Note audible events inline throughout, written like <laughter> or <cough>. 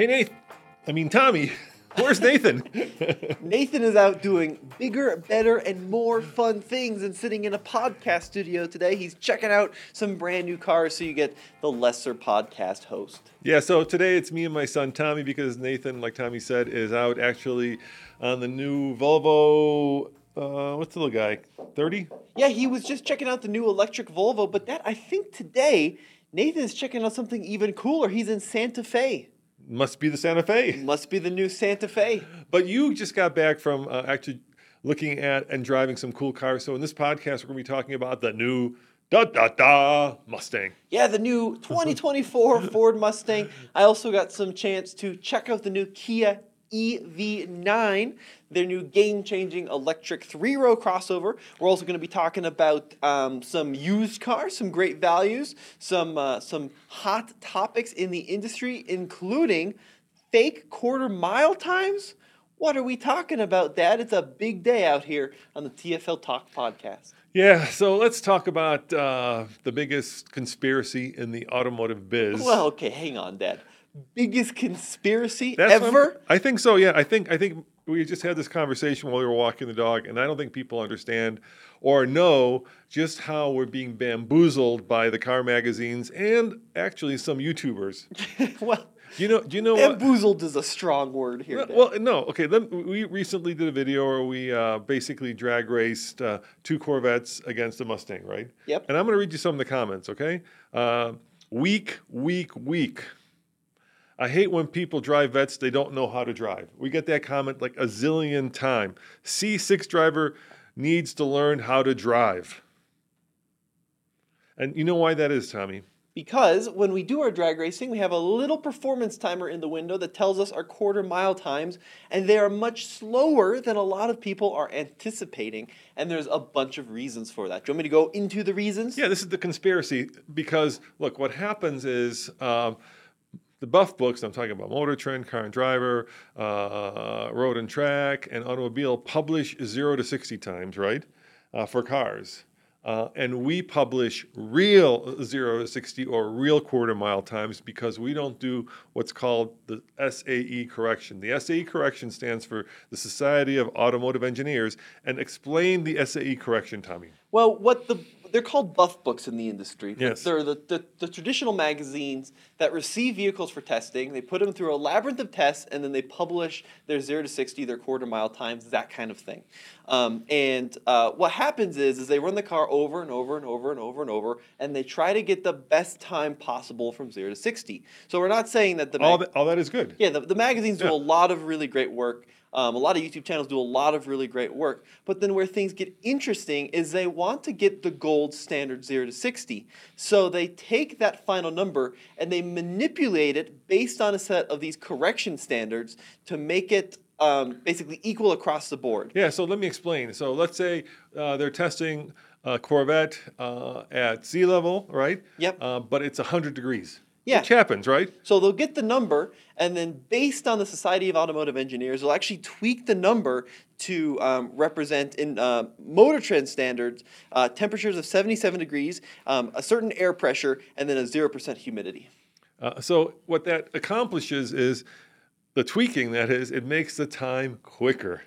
Hey, Nathan. I mean, Tommy. Where's Nathan? <laughs> Nathan is out doing bigger, better, and more fun things than sitting in a podcast studio today. He's checking out some brand new cars so you get the lesser podcast host. yeah, so today it's me and my son Tommy because Nathan, like Tommy said, is out actually on the new Volvo. Uh, what's the little guy? 30? Yeah, he was just checking out the new electric Volvo, but that I think today Nathan is checking out something even cooler. He's in Santa Fe. Must be the Santa Fe. Must be the new Santa Fe. But you just got back from uh, actually looking at and driving some cool cars. So in this podcast, we're going to be talking about the new da da da Mustang. Yeah, the new <laughs> 2024 Ford Mustang. I also got some chance to check out the new Kia EV9, their new game changing electric three row crossover. We're also going to be talking about um, some used cars, some great values, some, uh, some hot topics in the industry, including fake quarter mile times. What are we talking about, Dad? It's a big day out here on the TFL Talk podcast. Yeah, so let's talk about uh, the biggest conspiracy in the automotive biz. Well, okay, hang on, Dad. Biggest conspiracy That's ever? I think so. Yeah, I think I think we just had this conversation while we were walking the dog, and I don't think people understand or know just how we're being bamboozled by the car magazines and actually some YouTubers. <laughs> well, You know? Do you know what? bamboozled is a strong word here. Well, well, no. Okay, then we recently did a video where we uh, basically drag raced uh, two Corvettes against a Mustang, right? Yep. And I'm going to read you some of the comments, okay? Uh, weak, weak, weak. I hate when people drive vets they don't know how to drive. We get that comment like a zillion time. C6 driver needs to learn how to drive. And you know why that is, Tommy? because when we do our drag racing, we have a little performance timer in the window that tells us our quarter mile times, and they are much slower than a lot of people are anticipating. And there's a bunch of reasons for that. Do you want me to go into the reasons? Yeah, this is the conspiracy because look, what happens is um, the buff books. I'm talking about Motor Trend, Car and Driver, uh, Road and Track, and Automobile publish zero to sixty times, right, uh, for cars. Uh, and we publish real zero to 60 or real quarter mile times because we don't do what's called the SAE correction. The SAE correction stands for the Society of Automotive Engineers. And explain the SAE correction, Tommy. Well, what the they're called buff books in the industry. Yes. They're the, the, the traditional magazines that receive vehicles for testing. They put them through a labyrinth of tests, and then they publish their zero to sixty, their quarter mile times, that kind of thing. Um, and uh, what happens is, is they run the car over and over and over and over and over, and they try to get the best time possible from zero to sixty. So we're not saying that the All that, all that is good. yeah, the, the magazines do a lot of really great work. Um, a lot of YouTube channels do a lot of really great work. But then where things get interesting is they want to get the gold standard 0 to 60. So they take that final number and they manipulate it based on a set of these correction standards to make it um, basically equal across the board. Yeah, so let me explain. So let's say uh, they're testing a Corvette uh, at sea level, right? Yep. Uh, but it's 100 degrees. Yeah. Which happens, right? So they'll get the number, and then based on the Society of Automotive Engineers, they'll actually tweak the number to um, represent in uh, Motor Trend standards uh, temperatures of 77 degrees, um, a certain air pressure, and then a 0% humidity. Uh, so what that accomplishes is the tweaking, that is, it makes the time quicker.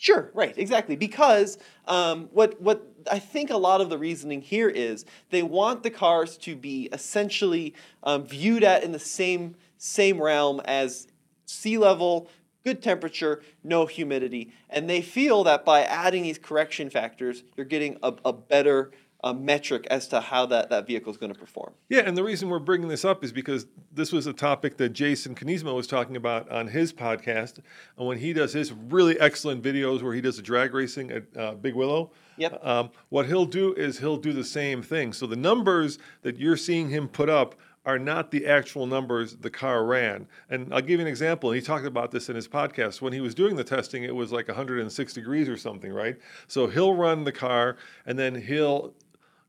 Sure, right, exactly. Because um, what what I think a lot of the reasoning here is they want the cars to be essentially um, viewed at in the same same realm as sea level, good temperature, no humidity, and they feel that by adding these correction factors, you're getting a, a better uh, metric as to how that, that vehicle is going to perform. Yeah, and the reason we're bringing this up is because this was a topic that Jason Cammisa was talking about on his podcast. And when he does his really excellent videos where he does the drag racing at uh, Big Willow, Yep. um, what he'll do is he'll do the same thing. So the numbers that you're seeing him put up are not the actual numbers the car ran. And I'll give you an example. He talked about this in his podcast. When he was doing the testing, it was like 106 degrees or something, right? So he'll run the car and then he'll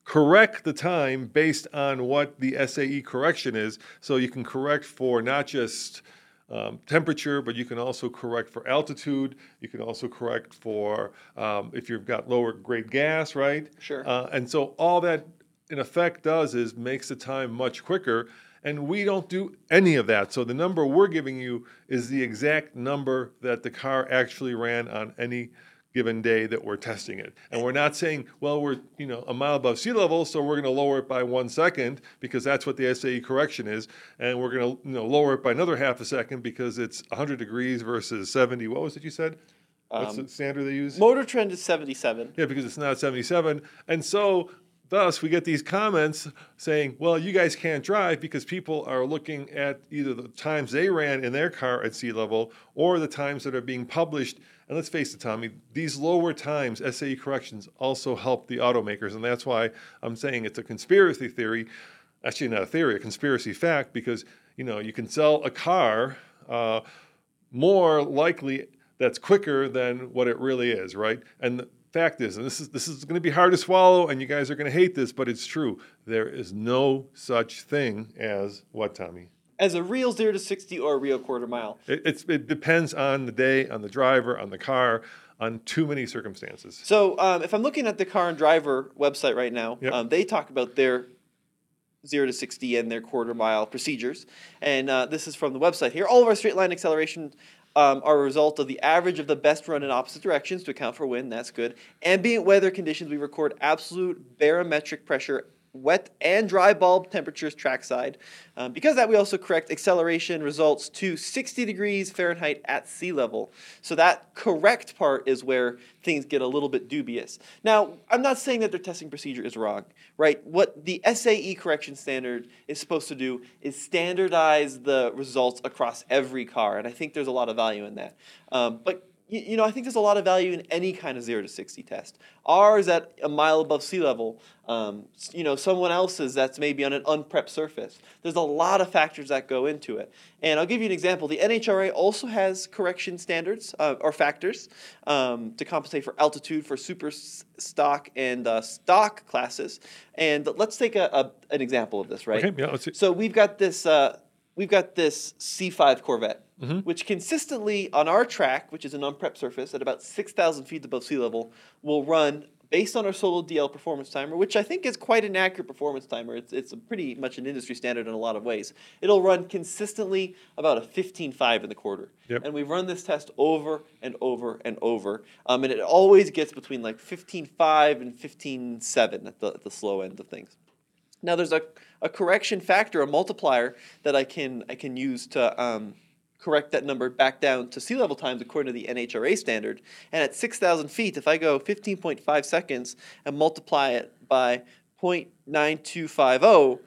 correct the time based on what the SAE correction is. So you can correct for not just um, temperature, but you can also correct for altitude. You can also correct for um, if you've got lower grade gas, right? Sure. Uh, and so all that in effect does is makes the time much quicker. And we don't do any of that. So the number we're giving you is the exact number that the car actually ran on any given day that we're testing it. And we're not saying, well, we're you know a mile above sea level, so we're going to lower it by one second because that's what the SAE correction is, and we're going to you know lower it by another half a second because it's 100 degrees versus 70. What was it you said? What's Um, the standard they use? Motor Trend is 77. Yeah, because it's not 77. And so, thus, we get these comments saying, well, you guys can't drive because people are looking at either the times they ran in their car at sea level or the times that are being published. And let's face it, Tommy, these lower times, SAE corrections, also help the automakers. And that's why I'm saying it's a conspiracy theory. Actually, not a theory, a conspiracy fact, because, you know, you can sell a car uh, more likely that's quicker than what it really is, right? And the fact is, and this is this is going to be hard to swallow, and you guys are going to hate this, but it's true. There is no such thing as what, Tommy? As a real 0 to 60 or a real quarter mile. It, it's, it depends on the day, on the driver, on the car, on too many circumstances. So um, if I'm looking at the car and driver website right now, Yep. um, they talk about their 0 to 60 and their quarter mile procedures. And uh, this is from the website here. All of our straight line acceleration um, are a result of the average of the best run in opposite directions to account for wind. That's good. Ambient weather conditions, we record absolute barometric pressure. Wet and dry bulb temperatures trackside. Um, because that, we also correct acceleration results to 60 degrees Fahrenheit at sea level. So that correct part is where things get a little bit dubious. Now, I'm not saying that their testing procedure is wrong, right? What the SAE correction standard is supposed to do is standardize the results across every car, and I think there's a lot of value in that. Um, but you, you know, I think there's a lot of value in any kind of zero to sixty test. Ours at a mile above sea level. Um, you know, someone else's that's maybe on an unprepped surface. There's a lot of factors that go into it. And I'll give you an example. The NHRA also has correction standards uh, or factors um, to compensate for altitude for super s- stock and uh, stock classes. And let's take a, a, an example of this, right? Okay, yeah, let's see. So we've got this uh, we've got this C5 Corvette, which consistently on our track, which is an unprepped surface at about 6,000 feet above sea level, will run based on our Solo DL performance timer, which I think is quite an accurate performance timer. It's, it's a pretty much an industry standard in a lot of ways. It'll run consistently about a 15.5 in the quarter. Yep. And we've run this test over and over and over. Um, and it always gets between like 15.5 and 15.7 at the, at the slow end of things. Now there's a, a correction factor, a multiplier that I can I can use to um, correct that number back down to sea level times according to the NHRA standard. And at 6,000 feet, if I go 15.5 seconds and multiply it by 0.9250,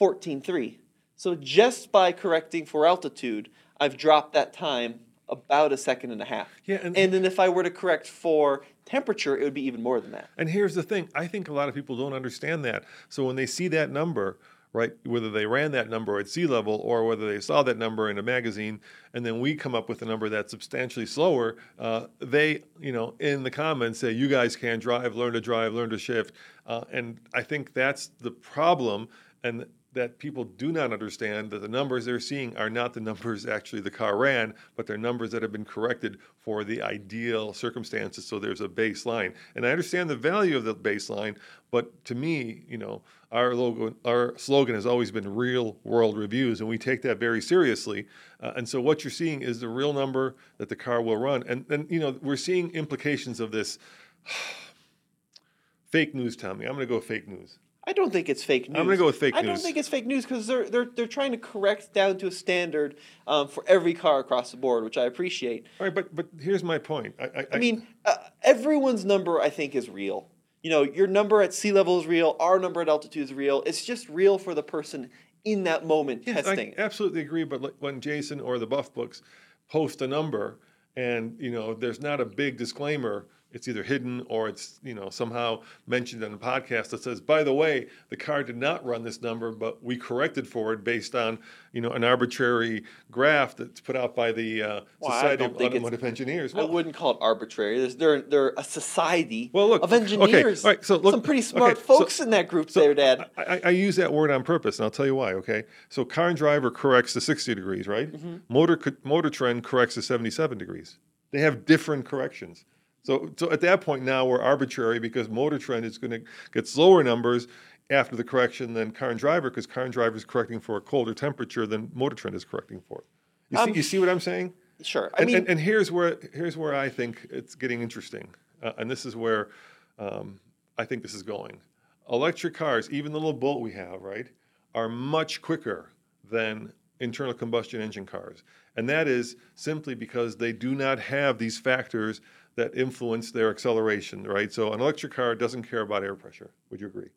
14.3. So just by correcting for altitude, I've dropped that time about a second and a half. Yeah, and- and then if I were to correct for temperature, it would be even more than that. And here's the thing I think a lot of people don't understand that. So when they see that number, right, whether they ran that number at sea level or whether they saw that number in a magazine, and then we come up with a number that's substantially slower, uh, they, you know, in the comments say, you guys can't drive, learn to drive, learn to shift. Uh, and I think that's the problem. And that people do not understand that the numbers they're seeing are not the numbers actually the car ran, but they're numbers that have been corrected for the ideal circumstances. So there's a baseline, and I understand the value of the baseline, but to me, you know, our logo, our slogan has always been real world reviews, and we take that very seriously. Uh, and so what you're seeing is the real number that the car will run, and and you know we're seeing implications of this. <sighs> Fake news, Tommy. I'm going to go fake news. I don't think it's fake news. I'm gonna go with fake news. I don't think it's fake news because they're, they're they're trying to correct down to a standard um, for every car across the board, which I appreciate. All right, but but here's my point. I, I, I mean, uh, everyone's number I think is real. You know, your number at sea level is real. Our number at altitude is real. It's just real for the person in that moment Yes, testing. I absolutely agree. But when Jason or the Buff Books post a number, and you know, there's not a big disclaimer. It's either hidden or it's you know somehow mentioned in a podcast that says, by the way, the car did not run this number, but we corrected for it based on you know an arbitrary graph that's put out by the uh, Well, Society of Automotive Engineers. I wouldn't call it arbitrary. There's, they're they're a society Well, look, of engineers okay, right, so look- some pretty smart okay, so- folks in that group So there, Dad. I, I, I use that word on purpose, and I'll tell you why. Okay, so car and driver corrects to 60 degrees, right? Mm-hmm. Motor motor trend corrects to 77 degrees. They have different corrections. So, so at that point now we're arbitrary because Motor Trend is going to get slower numbers after the correction than Car and Driver because Car and Driver is correcting for a colder temperature than Motor Trend is correcting for. You see, Um, you see what I'm saying? Sure. I and, mean, and, and here's where here's where I think it's getting interesting, uh, and this is where um, I think this is going. Electric cars, even the little Bolt we have, right, are much quicker than internal combustion engine cars, and that is simply because they do not have these factors that influence their acceleration, right? So an electric car doesn't care about air pressure. Would you agree?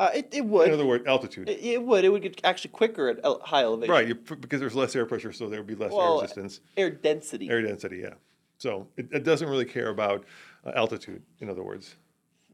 uh, it, it In other words, altitude. It, it would. It would get actually quicker at high elevation. Right, you, because there's less air pressure, so there would be less Well, air resistance. Air density. Air density, yeah. So it, it doesn't really care about uh, altitude, in other words.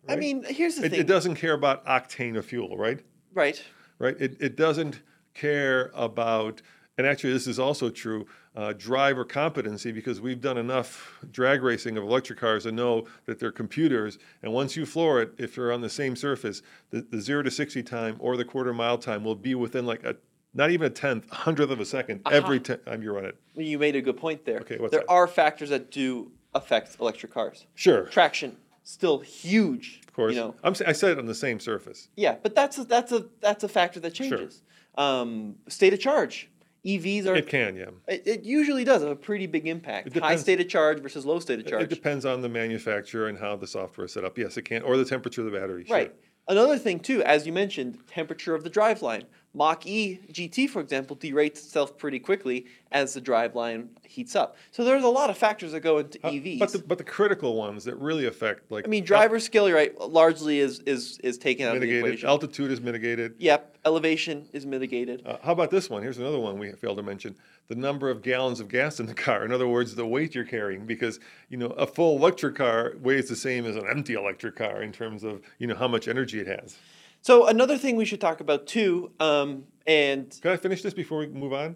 I mean, here's the it, thing. it doesn't care about octane of fuel, right? Right. Right. It, it doesn't care about, and actually this is also true, uh, driver competency because we've done enough drag racing of electric cars to know that they're computers, and once you floor it, if you're on the same surface, the, the zero to sixty time or the quarter mile time will be within like a not even a tenth, hundredth of a 2nd every ti- time you run it. You made a good point there. Okay, what's there that? are factors that do affect electric cars. Sure, Traction still huge. of course. You know. I'm, I said it on the same surface. Yeah, but that's a, that's a that's a factor that changes. Um, state of charge. EVs are. It can, yeah. It, it usually does have a pretty big impact. High state of charge versus low state of charge. It depends on the manufacturer and how the software is set up. Yes, it can, or the temperature of the battery. sure. Right. Another thing too, as you mentioned, temperature of the driveline. Mach E GT, for example, derates itself pretty quickly as the driveline heats up. So there's a lot of factors that go into Uh, EVs. But the, but the critical ones that really affect, like I mean, driver skill, you're right, largely is is is taken out of the mitigated, equation. altitude is mitigated. Yep, elevation is mitigated. Uh, how about this one? Here's another one we failed to mention: the number of gallons of gas in the car. In other words, the weight you're carrying, because you know a full electric car weighs the same as an empty electric car in terms of you know how much energy it has. So another thing we should talk about too, um, and Can I finish this before we move on?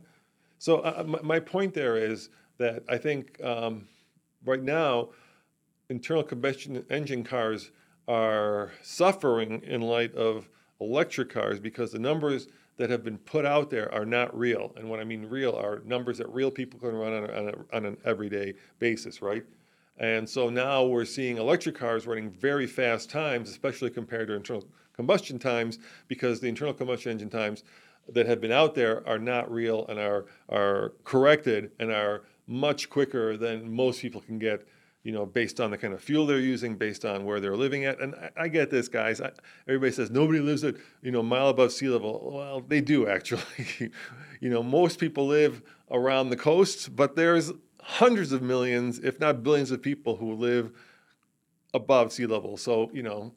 So uh, my, my point there is that I think um, right now internal combustion engine cars are suffering in light of electric cars because the numbers that have been put out there are not real. And what I mean real are numbers that real people can run on, a, on, a, on an everyday basis, right? And so now we're seeing electric cars running very fast times, especially compared to internal combustion times, because the internal combustion engine times that have been out there are not real and are are corrected and are much quicker than most people can get. You know, based on the kind of fuel they're using, based on where they're living at, and I, I get this, guys. I, everybody says nobody lives at you know mile above sea level. Well, they do actually. <laughs> you know, most people live around the coast, but there's hundreds of millions, if not billions, of people who live above sea level. So you know,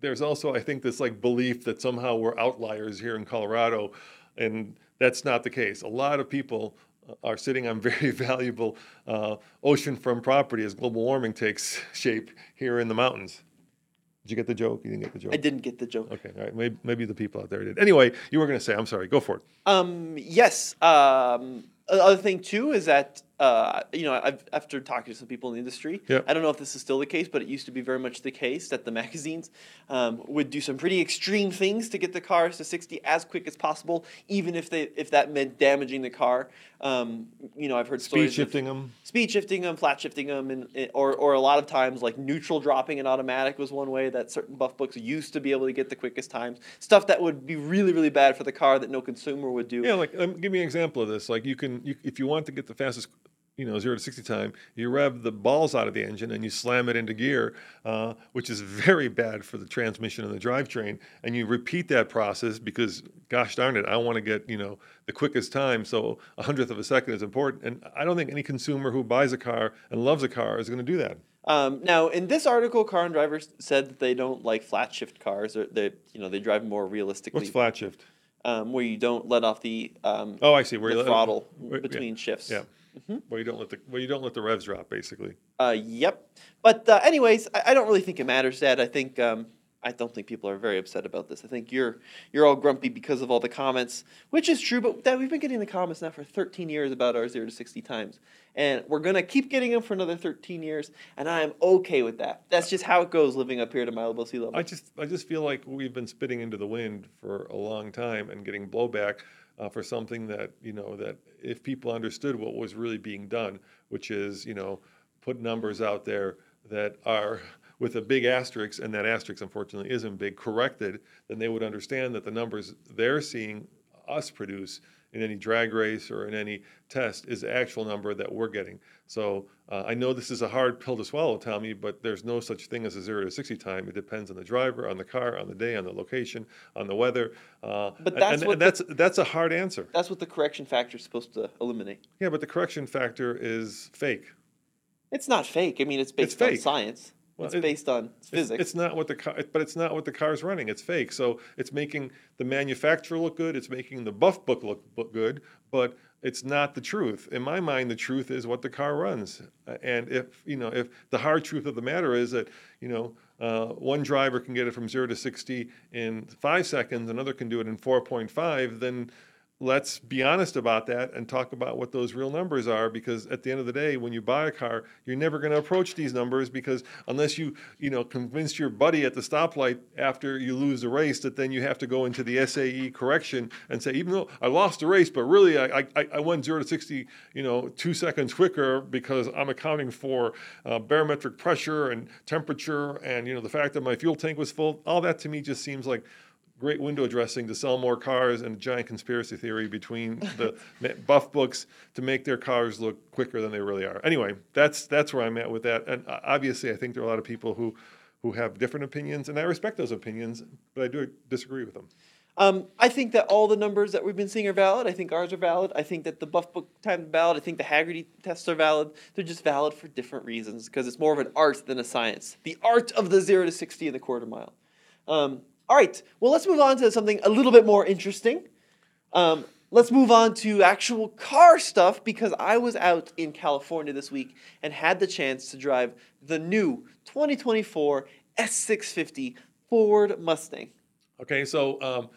there's also I think this like belief that somehow we're outliers here in Colorado, and that's not the case. A lot of people uh, are sitting on <laughs> very valuable uh, oceanfront property as global warming takes <laughs> shape here in the mountains. Did you get the joke? You didn't get the joke. I didn't get the joke. Okay, all right. Maybe, maybe the people out there did. Anyway, you were going to say. I'm sorry. Go for it. Um, yes. Um, other thing too is that uh, you know I've, after talking to some people in the industry, Yep. I don't know if this is still the case, but it used to be very much the case that the magazines um, would do some pretty extreme things to get the cars to 60 as quick as possible, even if they if that meant damaging the car. Um, you know, I've heard Speed stories of shifting them. speed shifting them, flat shifting them, and or or a lot of times like neutral dropping and automatic was one way that certain buff books used to be able to get the quickest times. Stuff that would be really really bad for the car that no consumer would do. Yeah, like um, give me an example of this. Like you can, you, if you want to get the fastest, you know, zero to sixty time, you rev the balls out of the engine and you slam it into gear, uh, which is very bad for the transmission and the drivetrain. And you repeat that process because, gosh darn it, I want to get you know the quickest time. So a hundredth of a second is important. And I don't think any consumer who buys a car and loves a car is going to do that. Um, now, in this article, Car and Driver said that they don't like flat shift cars, or they you know they drive more realistically, What's flat shift? um, where you don't let off the um, Oh, I see. Where the you throttle where- yeah, between shifts. Yeah. Where you don't let the where you don't let the revs drop, basically. Uh, yep. But uh, anyways, I, I don't really think it matters, Dad. I think um, I don't think people are very upset about this. I think you're you're all grumpy because of all the comments, which is true. But Dad, we've been getting the comments now for 13 years about our zero to 60 times, and we're gonna keep getting them for another 13 years, and I am okay with that. That's just how it goes living up here to my above sea level. I just I just feel like we've been spitting into the wind for a long time and getting blowback uh, for something that you know that if people understood what was really being done, which is you know put numbers out there that are <laughs> with a big asterisk, and that asterisk unfortunately isn't big, corrected, then they would understand that the numbers they're seeing us produce in any drag race or in any test is the actual number that we're getting. So uh, I know this is a hard pill to swallow, Tommy, but there's no such thing as a zero to 60 time. It depends on the driver, on the car, on the day, on the location, on the weather. Uh, But that's and, and that's, that's a hard answer. That's what the correction factor is supposed to eliminate. Yeah, but the correction factor is fake. It's not fake. I mean, it's based It's on fake. science. Well, it's it- based on It's- physics. It's not what the car, but it's not what the car's running. It's fake. So it's making the manufacturer look good. It's making the buff book look look good, but it's not the truth. In my mind, the truth is what the car runs. And if you know, if the hard truth of the matter is that you know uh, one driver can get it from zero to sixty in five seconds, another can do it in four point five, then let's be honest about that and talk about what those real numbers are because at the end of the day when you buy a car you're never going to approach these numbers because unless you you know convince your buddy at the stoplight after you lose the race that then you have to go into the SAE correction and say even though I lost the race but really I I, I went 0 to 60 you know 2 seconds quicker because I'm accounting for uh, barometric pressure and temperature and you know the fact that my fuel tank was full all that to me just seems like great window dressing to sell more cars and a giant conspiracy theory between the <laughs> buff books to make their cars look quicker than they really are. Anyway, that's that's where I'm at with that. And uh, obviously, I think there are a lot of people who who have different opinions, and I respect those opinions, but I do disagree with them. Um, I think that all the numbers that we've been seeing are valid. I think ours are valid. I think that the Buff Book time is valid. I think the Hagerty tests are valid. They're just valid for different reasons because it's more of an art than a science. The art of the zero to sixty in the quarter mile. Um, all right. Well, let's move on to something a little bit more interesting. Um, let's move on to actual car stuff because I was out in California this week and had the chance to drive the new 2024 S650 Ford Mustang. Okay, so um,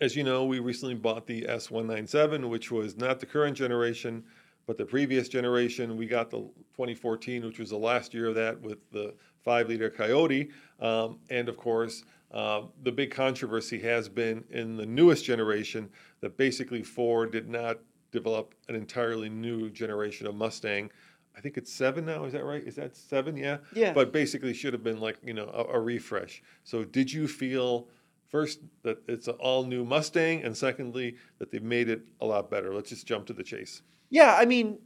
as you know, we recently bought the S197, which was not the current generation, but the previous generation. We got the 2014, which was the last year of that, with the five liter Coyote. Um, and of course, uh, the big controversy has been in the newest generation that basically Ford did not develop an entirely new generation of Mustang. I think it's seven now. Is that right? Is that seven? Yeah. Yeah. But basically, should have been like you know a, a refresh. So, did you feel first that it's an all new Mustang, and secondly that they've made it a lot better? Let's just jump to the chase. Yeah, I mean,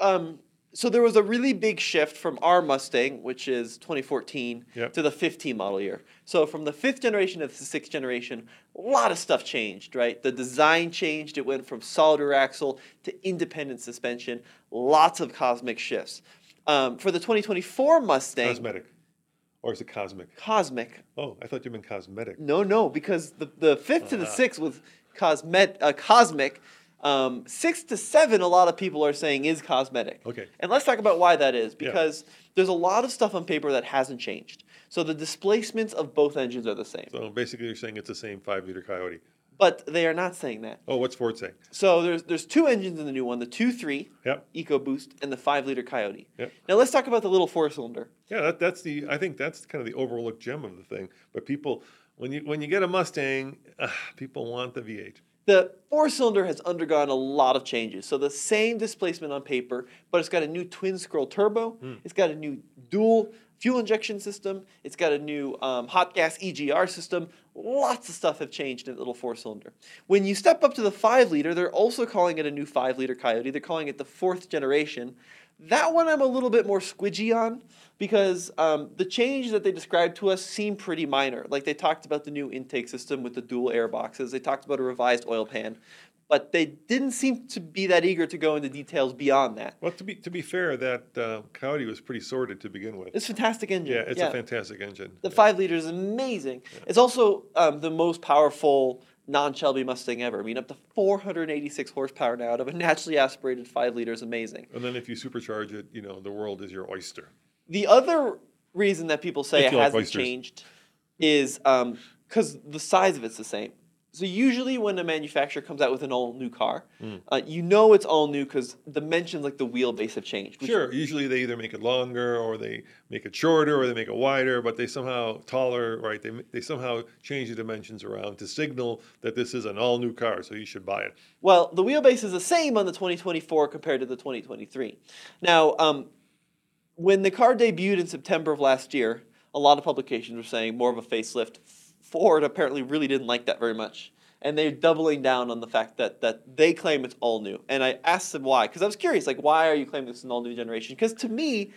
um, so there was a really big shift from our Mustang, which is 2014, Yep. to the 15 model year. So from the fifth generation to the sixth generation, a lot of stuff changed, right? The design changed. It went from solid rear axle to independent suspension. Lots of cosmic shifts. Um, for the 2024 Mustang, Cosmetic, or is it cosmic? cosmic. Oh, I thought you meant cosmetic. No, no, because the, the fifth to the Ah. sixth was cosmet, uh, cosmic. Um, six to seven, a lot of people are saying is cosmetic. Okay. And let's talk about why that is, Yeah. because there's a lot of stuff on paper that hasn't changed. So the displacements of both engines are the same, So basically, you're saying it's the same five liter Coyote. but they are not saying that. Oh, what's Ford saying? So there's there's two engines in the new one: the two three Yep. EcoBoost and the five liter Coyote. Yep. Now let's talk about the little four cylinder. Yeah, that, that's the. I think that's kind of the overlooked gem of the thing. But people, when you when you get a Mustang, uh, people want the V8. The four cylinder has undergone a lot of changes. So the same displacement on paper, but it's got a new twin scroll turbo. It's got a new dual fuel injection system. It's got a new um, hot gas EGR system. Lots of stuff have changed in the little four cylinder. When you step up to the five liter, they're also calling it a new five liter Coyote. They're calling it the fourth generation. That one I'm a little bit more squidgy on because um, the changes that they described to us seem pretty minor. Like they talked about the new intake system with the dual air boxes, they talked about a revised oil pan, but they didn't seem to be that eager to go into details beyond that. Well, to be to be fair, that uh, Coyote was pretty sordid to begin with. It's a fantastic engine. yeah, it's a fantastic engine. The Yeah. five liter is amazing. It's also um, the most powerful non Shelby Mustang ever. I mean, up to 486 horsepower now out of a naturally aspirated five liter is amazing. And then if you supercharge it, you know the world is your oyster. The other reason that people say If it hasn't oysters. changed is um, because the size of it's the same. So usually when a manufacturer comes out with an all new car, Hmm. uh, you know it's all new because dimensions like the wheelbase have changed. Sure. Usually they either make it longer or they make it shorter or they make it wider, but they somehow taller, right? They they somehow change the dimensions around to signal that this is an all new car, so you should buy it. Well, the wheelbase is the same on the 2024 compared to the 2023. Now, um, when the car debuted in September of last year, a lot of publications were saying more of a facelift. Ford apparently really didn't like that very much. And they're doubling down on the fact that, that they claim it's all new. And I asked them why, because I was curious, like, why are you claiming this is an all new generation? Because to me,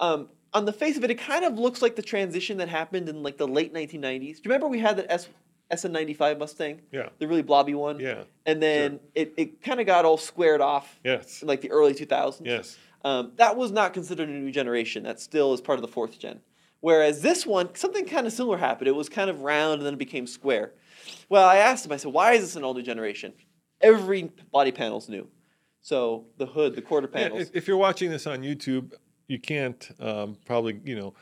um, on the face of it, it kind of looks like the transition that happened in like the late 1990s. Do you remember we had that S SN95 Mustang? Yeah. The really blobby one? Yeah. And then Sure. it, it kind of got all squared off Yes. in like the early 2000s. Yes. Um, that was not considered a new generation. That still is part of the fourth gen. Whereas this one, something kind of similar happened. It was kind of round and then it became square. Well, I asked him, I said, why is this an all new generation? Every body panel's new. So the hood, the quarter Yeah, panels. if, if you're watching this on YouTube, you can't um, probably, you know,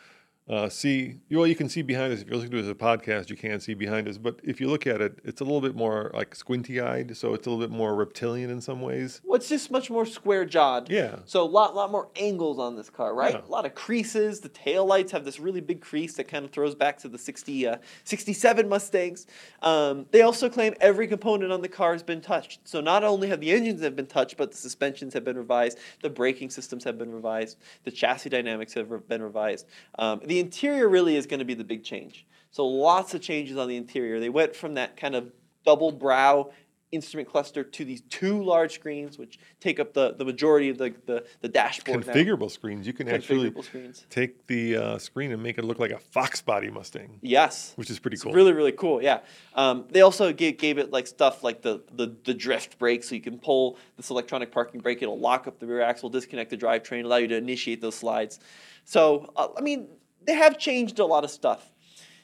uh, see. Well, you can see behind us. If you're listening to it as a podcast, you can't see behind us. But if you look at it, it's a little bit more like squinty-eyed. So it's a little bit more reptilian in some ways. well, it's just much more square jawed. Yeah. So a lot, lot more angles on this car, right? Yeah. A lot of creases. The tail lights have this really big crease that kind of throws back to the 60, uh, 67 Mustangs. Um, they also claim every component on the car has been touched. So not only have the engines have been touched, but the suspensions have been revised, the braking systems have been revised, the chassis dynamics have been revised. Um, the interior really is going to be the big change. So lots of changes on the interior. They went from that kind of double brow instrument cluster to these two large screens, which take up the, the majority of the, the, the dashboard. now. Configurable screens. You can actually screens. take the uh, screen and make it look like a Fox body Mustang, Yes. which is pretty It's cool. really, really cool. Yeah. Um, they also gave, gave it like stuff like the, the the drift brake, so you can pull this electronic parking brake. It'll lock up the rear axle, disconnect the drivetrain, allow you to initiate those slides. So uh, I mean, they have changed a lot of stuff.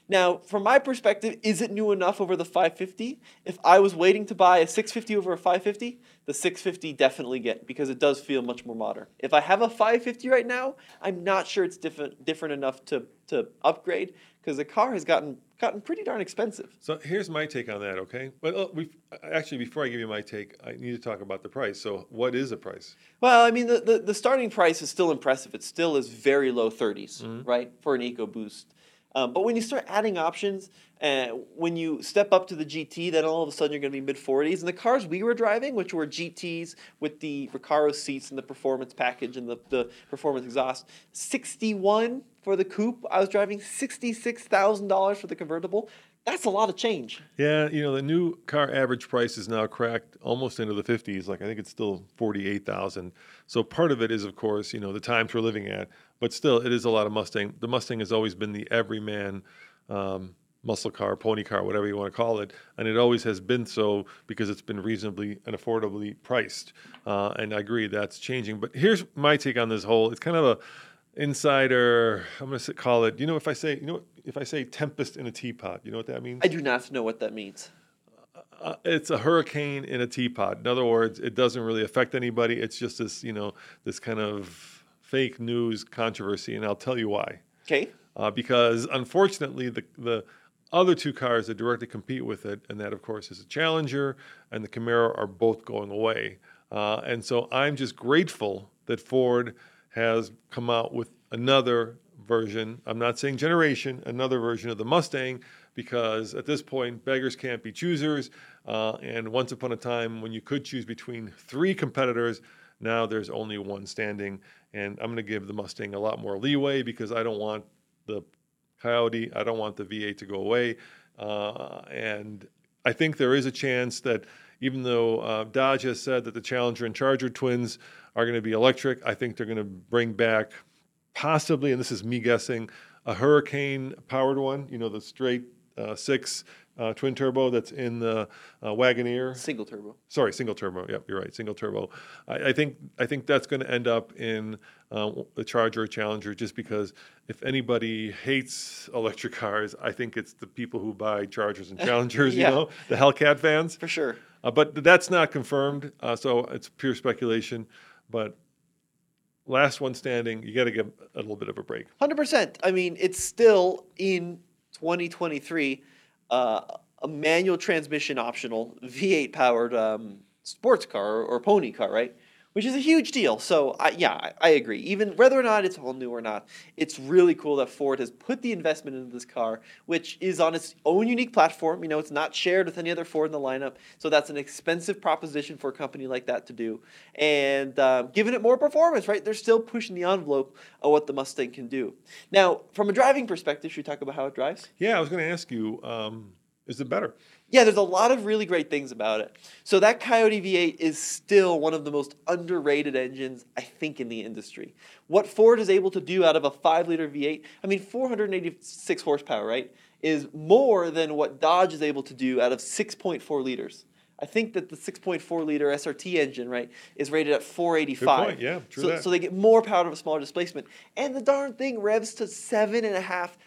Now, from my perspective, is it new enough over the 550? If I was waiting to buy a 650 over a 550, the 650 definitely get because it does feel much more modern. If I have a 550 right now, I'm not sure it's different different enough to to upgrade because the car has gotten gotten pretty darn expensive. So here's my take on that. Okay, but uh, we actually before I give you my take, I need to talk about the price. So what is the price? Well, I mean, the, the, the starting price is still impressive. It still is very low 30s, right, for an EcoBoost. Um, but when you start adding options, uh, when you step up to the GT, then all of a sudden you're going to be mid 40s. And the cars we were driving, which were GTs with the Recaro seats and the performance package and the, the performance exhaust, 61 for the coupe. I was driving $66,000 for the convertible. That's a lot of change. Yeah, you know the new car average price is now cracked almost into the 50s. Like I think it's still 48,000. So part of it is, of course, you know the times we're living at, but still it is a lot of Mustang. The Mustang has always been the everyman um, muscle car, pony car, whatever you want to call it, and it always has been so because it's been reasonably and affordably priced. Uh, and I agree that's changing. But here's my take on this whole. It's kind of a insider. I'm going to call it. You know, if I say, you know, if I say tempest in a teapot, you know what that means? I do not know what that means. uh, it's a hurricane in a teapot. In other words, it doesn't really affect anybody. It's just this, you know, this kind of fake news controversy, and I'll tell you why. Okay. Uh, because unfortunately, the the other two cars that directly compete with it, and that of course is the Challenger and the Camaro, are both going away. Uh, and so I'm just grateful that Ford has come out with another version. I'm not saying generation, another version of the Mustang, because at this point, beggars can't be choosers. Uh, and once upon a time, when you could choose between three competitors, now there's only one standing. And I'm going to give the Mustang a lot more leeway because I don't want the Coyote, I don't want the V8 to go away. Uh, and I think there is a chance that even though uh, Dodge has said that the Challenger and Charger twins are going to be electric, I think they're going to bring back possibly, and this is me guessing, a Hurricane powered one. You know, the straight uh, six uh, twin turbo that's in the uh, Wagoneer. Single turbo. Sorry, single turbo. Yep, you're right, single turbo. I, I think I think that's going to end up in uh, the Charger or Challenger, just because if anybody hates electric cars, I think it's the people who buy Chargers and <laughs> Challengers. Yeah. You know, the Hellcat fans. For sure. Uh, but that's not confirmed, uh, so it's pure speculation. But last one standing, you got to give a little bit of a break. Hundred percent. I mean, it's still in 2023, uh, a manual transmission optional V8 powered um, sports car or, or pony car, right? Which is a huge deal. So I, yeah, I, I agree. Even whether or not it's all new or not, it's really cool that Ford has put the investment into this car, which is on its own unique platform. You know, it's not shared with any other Ford in the lineup, so that's an expensive proposition for a company like that to do. And uh, giving it more performance, right? They're still pushing the envelope of what the Mustang can do. Now, from a driving perspective, should we talk about how it drives? Yeah, I was going to ask you, um, is it better? Yeah, there's a lot of really great things about it. So that Coyote V8 is still one of the most underrated engines, I think, in the industry. What Ford is able to do out of a 5-liter V8, I mean, 486 horsepower, right, is more than what Dodge is able to do out of 6.4 liters. I think that the 6.4 liter SRT engine, right, is rated at 485. Good point. Yeah, true so, that. so they get more power out of a smaller displacement. And the darn thing revs to seven and a half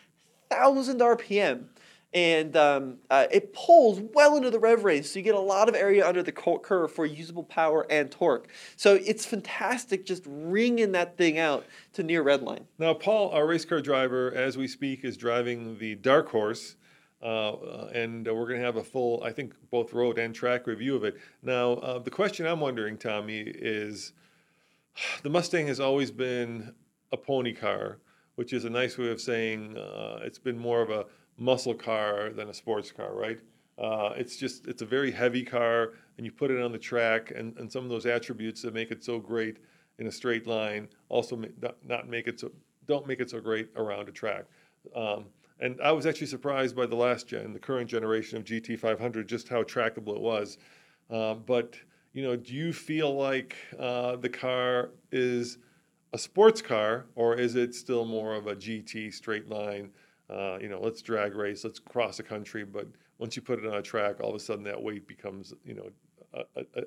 thousand RPM and um, uh, it pulls well into the rev range, so you get a lot of area under the curve for usable power and torque. So it's fantastic just ringing that thing out to near redline. Now, Paul, our race car driver, as we speak, is driving the Dark Horse. Uh, and uh, we're going to have a full, I think, both road and track review of it. Now, uh, the question I'm wondering, Tommy, is <sighs> the Mustang has always been a pony car, which is a nice way of saying uh, it's been more of a muscle car than a sports car, right? Uh, it's just it's a very heavy car, and you put it on the track, and, and some of those attributes that make it so great in a straight line also not make it so don't make it so great around a track. Um, and I was actually surprised by the last gen, the current generation of GT500, just how trackable it was. Uh, but you know, do you feel like uh, the car is a sports car, or is it still more of a GT straight line? Uh, you know, let's drag race, let's cross the country. But once you put it on a track, all of a sudden that weight becomes, you know, a, a, a,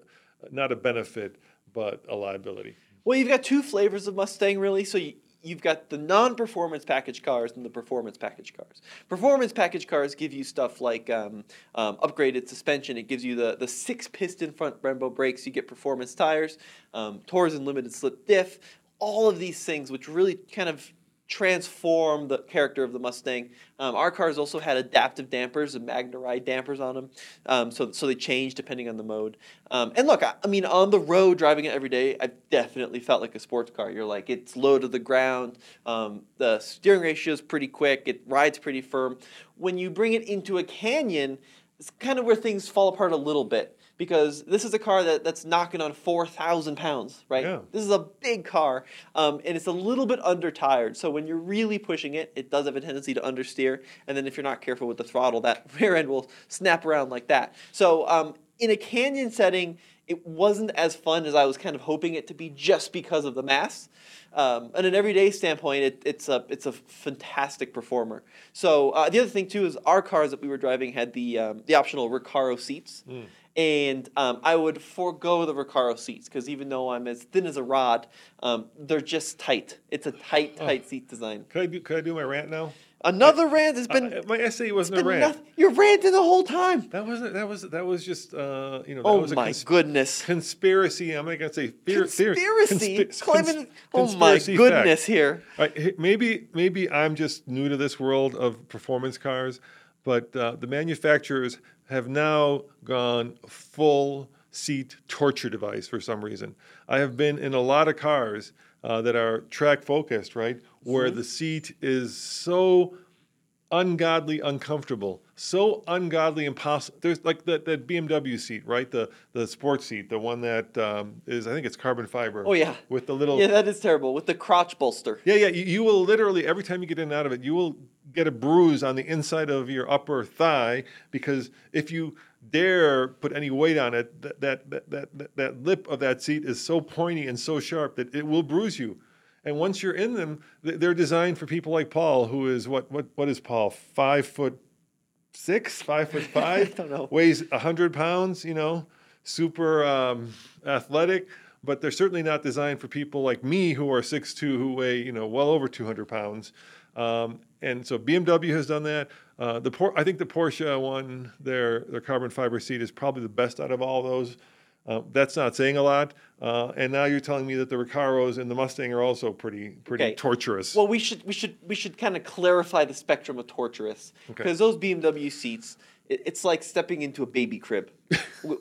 not a benefit, but a liability. Well, you've got two flavors of Mustang, really. So you, you've got the non-performance package cars and the performance package cars. Performance package cars give you stuff like um, um, upgraded suspension. It gives you the, the six-piston front Brembo brakes. You get performance tires, um, Torsen limited slip diff. All of these things, which really kind of transform the character of the Mustang. Um, our cars also had adaptive dampers and MagneRide dampers on them, um, so so they change depending on the mode. Um, and look, I, I, mean, on the road driving it every day, I definitely felt like a sports car. You're like it's low to the ground. Um, the steering ratio is pretty quick. It rides pretty firm. When you bring it into a canyon, it's kind of where things fall apart a little bit because this is a car that, that's knocking on 4,000 pounds, right? Yeah. This is a big car, um, and it's a little bit under tired. So when you're really pushing it, it does have a tendency to understeer. And then if you're not careful with the throttle, that <laughs> rear end will snap around like that. So um, in a canyon setting, it wasn't as fun as I was kind of hoping it to be just because of the mass. Um, and an everyday standpoint, it, it's a it's a fantastic performer. So uh, the other thing too is our cars that we were driving had the um, the optional Recaro seats. Mm and um, I would forego the Recaro seats because even though I'm as thin as a rod, um, they're just tight. It's a tight, oh. tight oh. seat design. Could I do? Could I do my rant now? Another I, rant has been. Uh, my essay wasn't a rant. Nothing, you're ranting the whole time. That wasn't. That was. That was just. Uh, you know. oh was my cons- goodness. Conspiracy. I'm not gonna say fear, conspiracy. Consp- Claiming, oh my goodness! Fact. Here. Right, maybe. Maybe I'm just new to this world of performance cars, but uh, the manufacturers have now gone full seat torture device for some reason. I have been in a lot of cars uh, that are track focused, right, where mm-hmm. the seat is so ungodly uncomfortable, so ungodly impossible. There's like that, that BMW seat, right? The the sports seat, the one that um, is I think it's carbon fiber. Oh yeah, with the little yeah, that is terrible with the crotch bolster. Yeah, yeah. You, you will literally every time you get in and out of it, you will get a bruise on the inside of your upper thigh because if you dare put any weight on it, that that that that, that lip of that seat is so pointy and so sharp that it will bruise you. And once you're in them, they're designed for people like Paul, who is what what what is Paul? Five foot six, five foot <laughs> five, I don't know. weighs hundred pounds. You know, super um, athletic. But they're certainly not designed for people like me, who are six two, who weigh you know well over two hundred pounds. Um, and so BMW has done that. Uh, the Por- I think the Porsche one, their their carbon fiber seat is probably the best out of all those. Uh, that's not saying a lot. Uh, and now you're telling me that the Recaros and the Mustang are also pretty pretty okay. torturous. Well, we should we should we should kind of clarify the spectrum of torturous because okay. those BMW seats it, it's like stepping into a baby crib,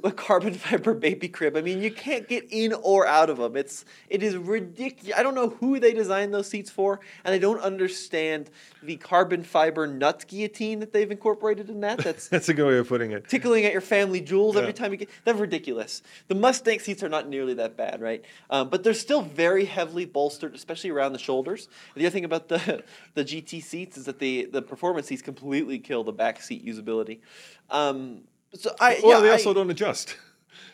a carbon <laughs> fiber baby crib. I mean, you can't get in or out of them. It's it is ridiculous. I don't know who they designed those seats for, and I don't understand the carbon fiber nut guillotine that they've incorporated in that. That's <laughs> That's a good way of putting it. tickling at your family jewels Yeah. every time you get. That's ridiculous. The Mustang seats are not nearly that bad, right? Um, but they're still very heavily bolstered, especially around the shoulders. The other thing about the <laughs> the GT seats is that the the performance seats completely kill the back seat usability. Um, so I Well, yeah, they I- also don't adjust.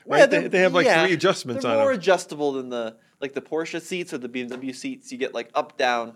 Right? they, they're- they have like yeah, three adjustments they're on more them. adjustable than the like the Porsche seats or the BMW seats. You get like up, down,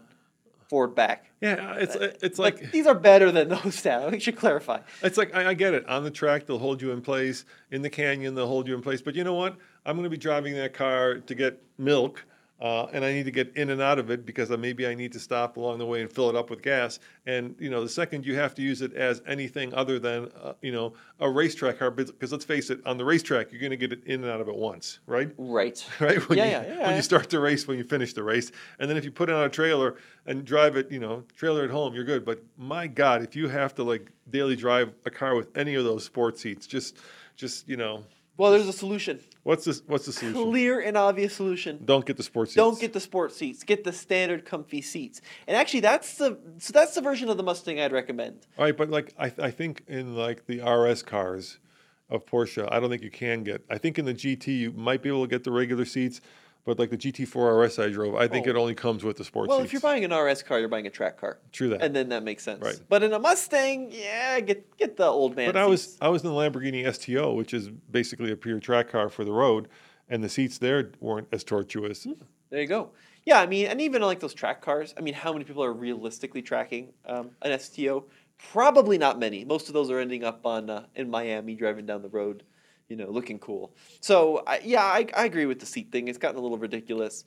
forward, back. Yeah, it's uh, it's But like these are better than <laughs> those now. We should clarify. It's like I, I get it. On the track, they'll hold you in place. In the canyon, they'll hold you in place. But you know what? I'm going to be driving that car to get milk, uh, and I need to get in and out of it because maybe I need to stop along the way and fill it up with gas. And you know, the second you have to use it as anything other than uh, you know a racetrack car, because let's face it, on the racetrack, you're going to get it in and out of it once, right? Right. <laughs> right? When Yeah, you, yeah, yeah, When you start the race, when you finish the race, and then if you put it on a trailer and drive it, you know, trailer at home, you're good. But my God, if you have to like daily drive a car with any of those sports seats, just, just you know, Well, there's a solution. what's this? What's the solution? Clear and obvious solution. Don't get the sports seats. Don't get the sports seats. Get the standard comfy seats. And actually, that's the so that's the version of the Mustang I'd recommend. All right, but like I, I think in like the RS cars of Porsche, I don't think you can get. I think in the GT you might be able to get the regular seats, but like the GT4 RS I drove, I think Oh. it only comes with the sports Well, if you're buying an RS car, you're buying a track car. True that. And then that makes sense. Right. But in a Mustang, yeah, get get the old man. But I was seats. I was in the Lamborghini STO, which is basically a pure track car for the road, and the seats there weren't as tortuous. There you go. Yeah, I mean, and even like those track cars. I mean, how many people are realistically tracking um, an STO? Probably not many. Most of those are ending up on uh, in Miami, driving down the road, you know, looking cool. So I, yeah, I, I agree with the seat thing. It's gotten a little ridiculous.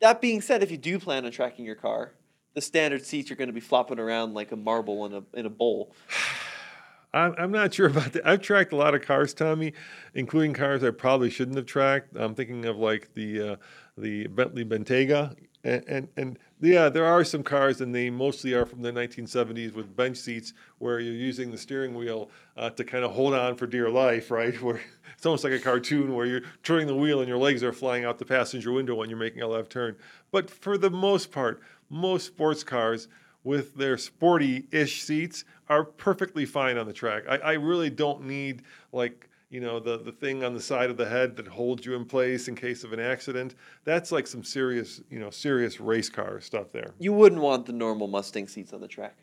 That being said, if you do plan on tracking your car, the standard seats are going to be flopping around like a marble in a in a bowl. <sighs> I'm, not sure about that. I've tracked a lot of cars, Tommy, including cars I probably shouldn't have tracked. I'm thinking of like the uh, the Bentley Bentayga, and, and and yeah, there are some cars, and they mostly are from the 1970s with bench seats where you're using the steering wheel uh, to kind of hold on for dear life, right? <laughs> Where it's almost like a cartoon where you're turning the wheel and your legs are flying out the passenger window when you're making a left turn. But for the most part, most sports cars with their sporty-ish seats are perfectly fine on the track. I, I really don't need like you know the the thing on the side of the head that holds you in place in case of an accident. That's like some serious you know serious race car stuff there. You wouldn't want the normal Mustang seats on the track.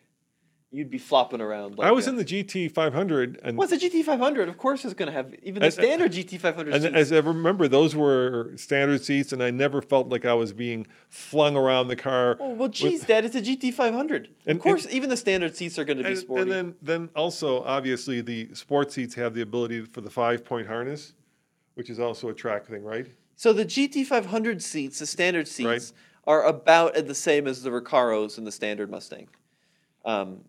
You'd be flopping around. Like I was in the GT 500 and. What's a GT500? Of course, it's going to have even the As- standard GT500 And seats. as I remember, those were standard seats, and I never felt like I was being flung around the car. Oh well, with- geez, Dad, it's a GT500. And- of course, even the standard seats are going to be and, sporty. and then, then also, obviously, the sport seats have the ability for the five-point harness, which is also a track thing, right? so the GT500 seats, the standard seats, Right. are about the same as the Recaros in the standard Mustang. Um,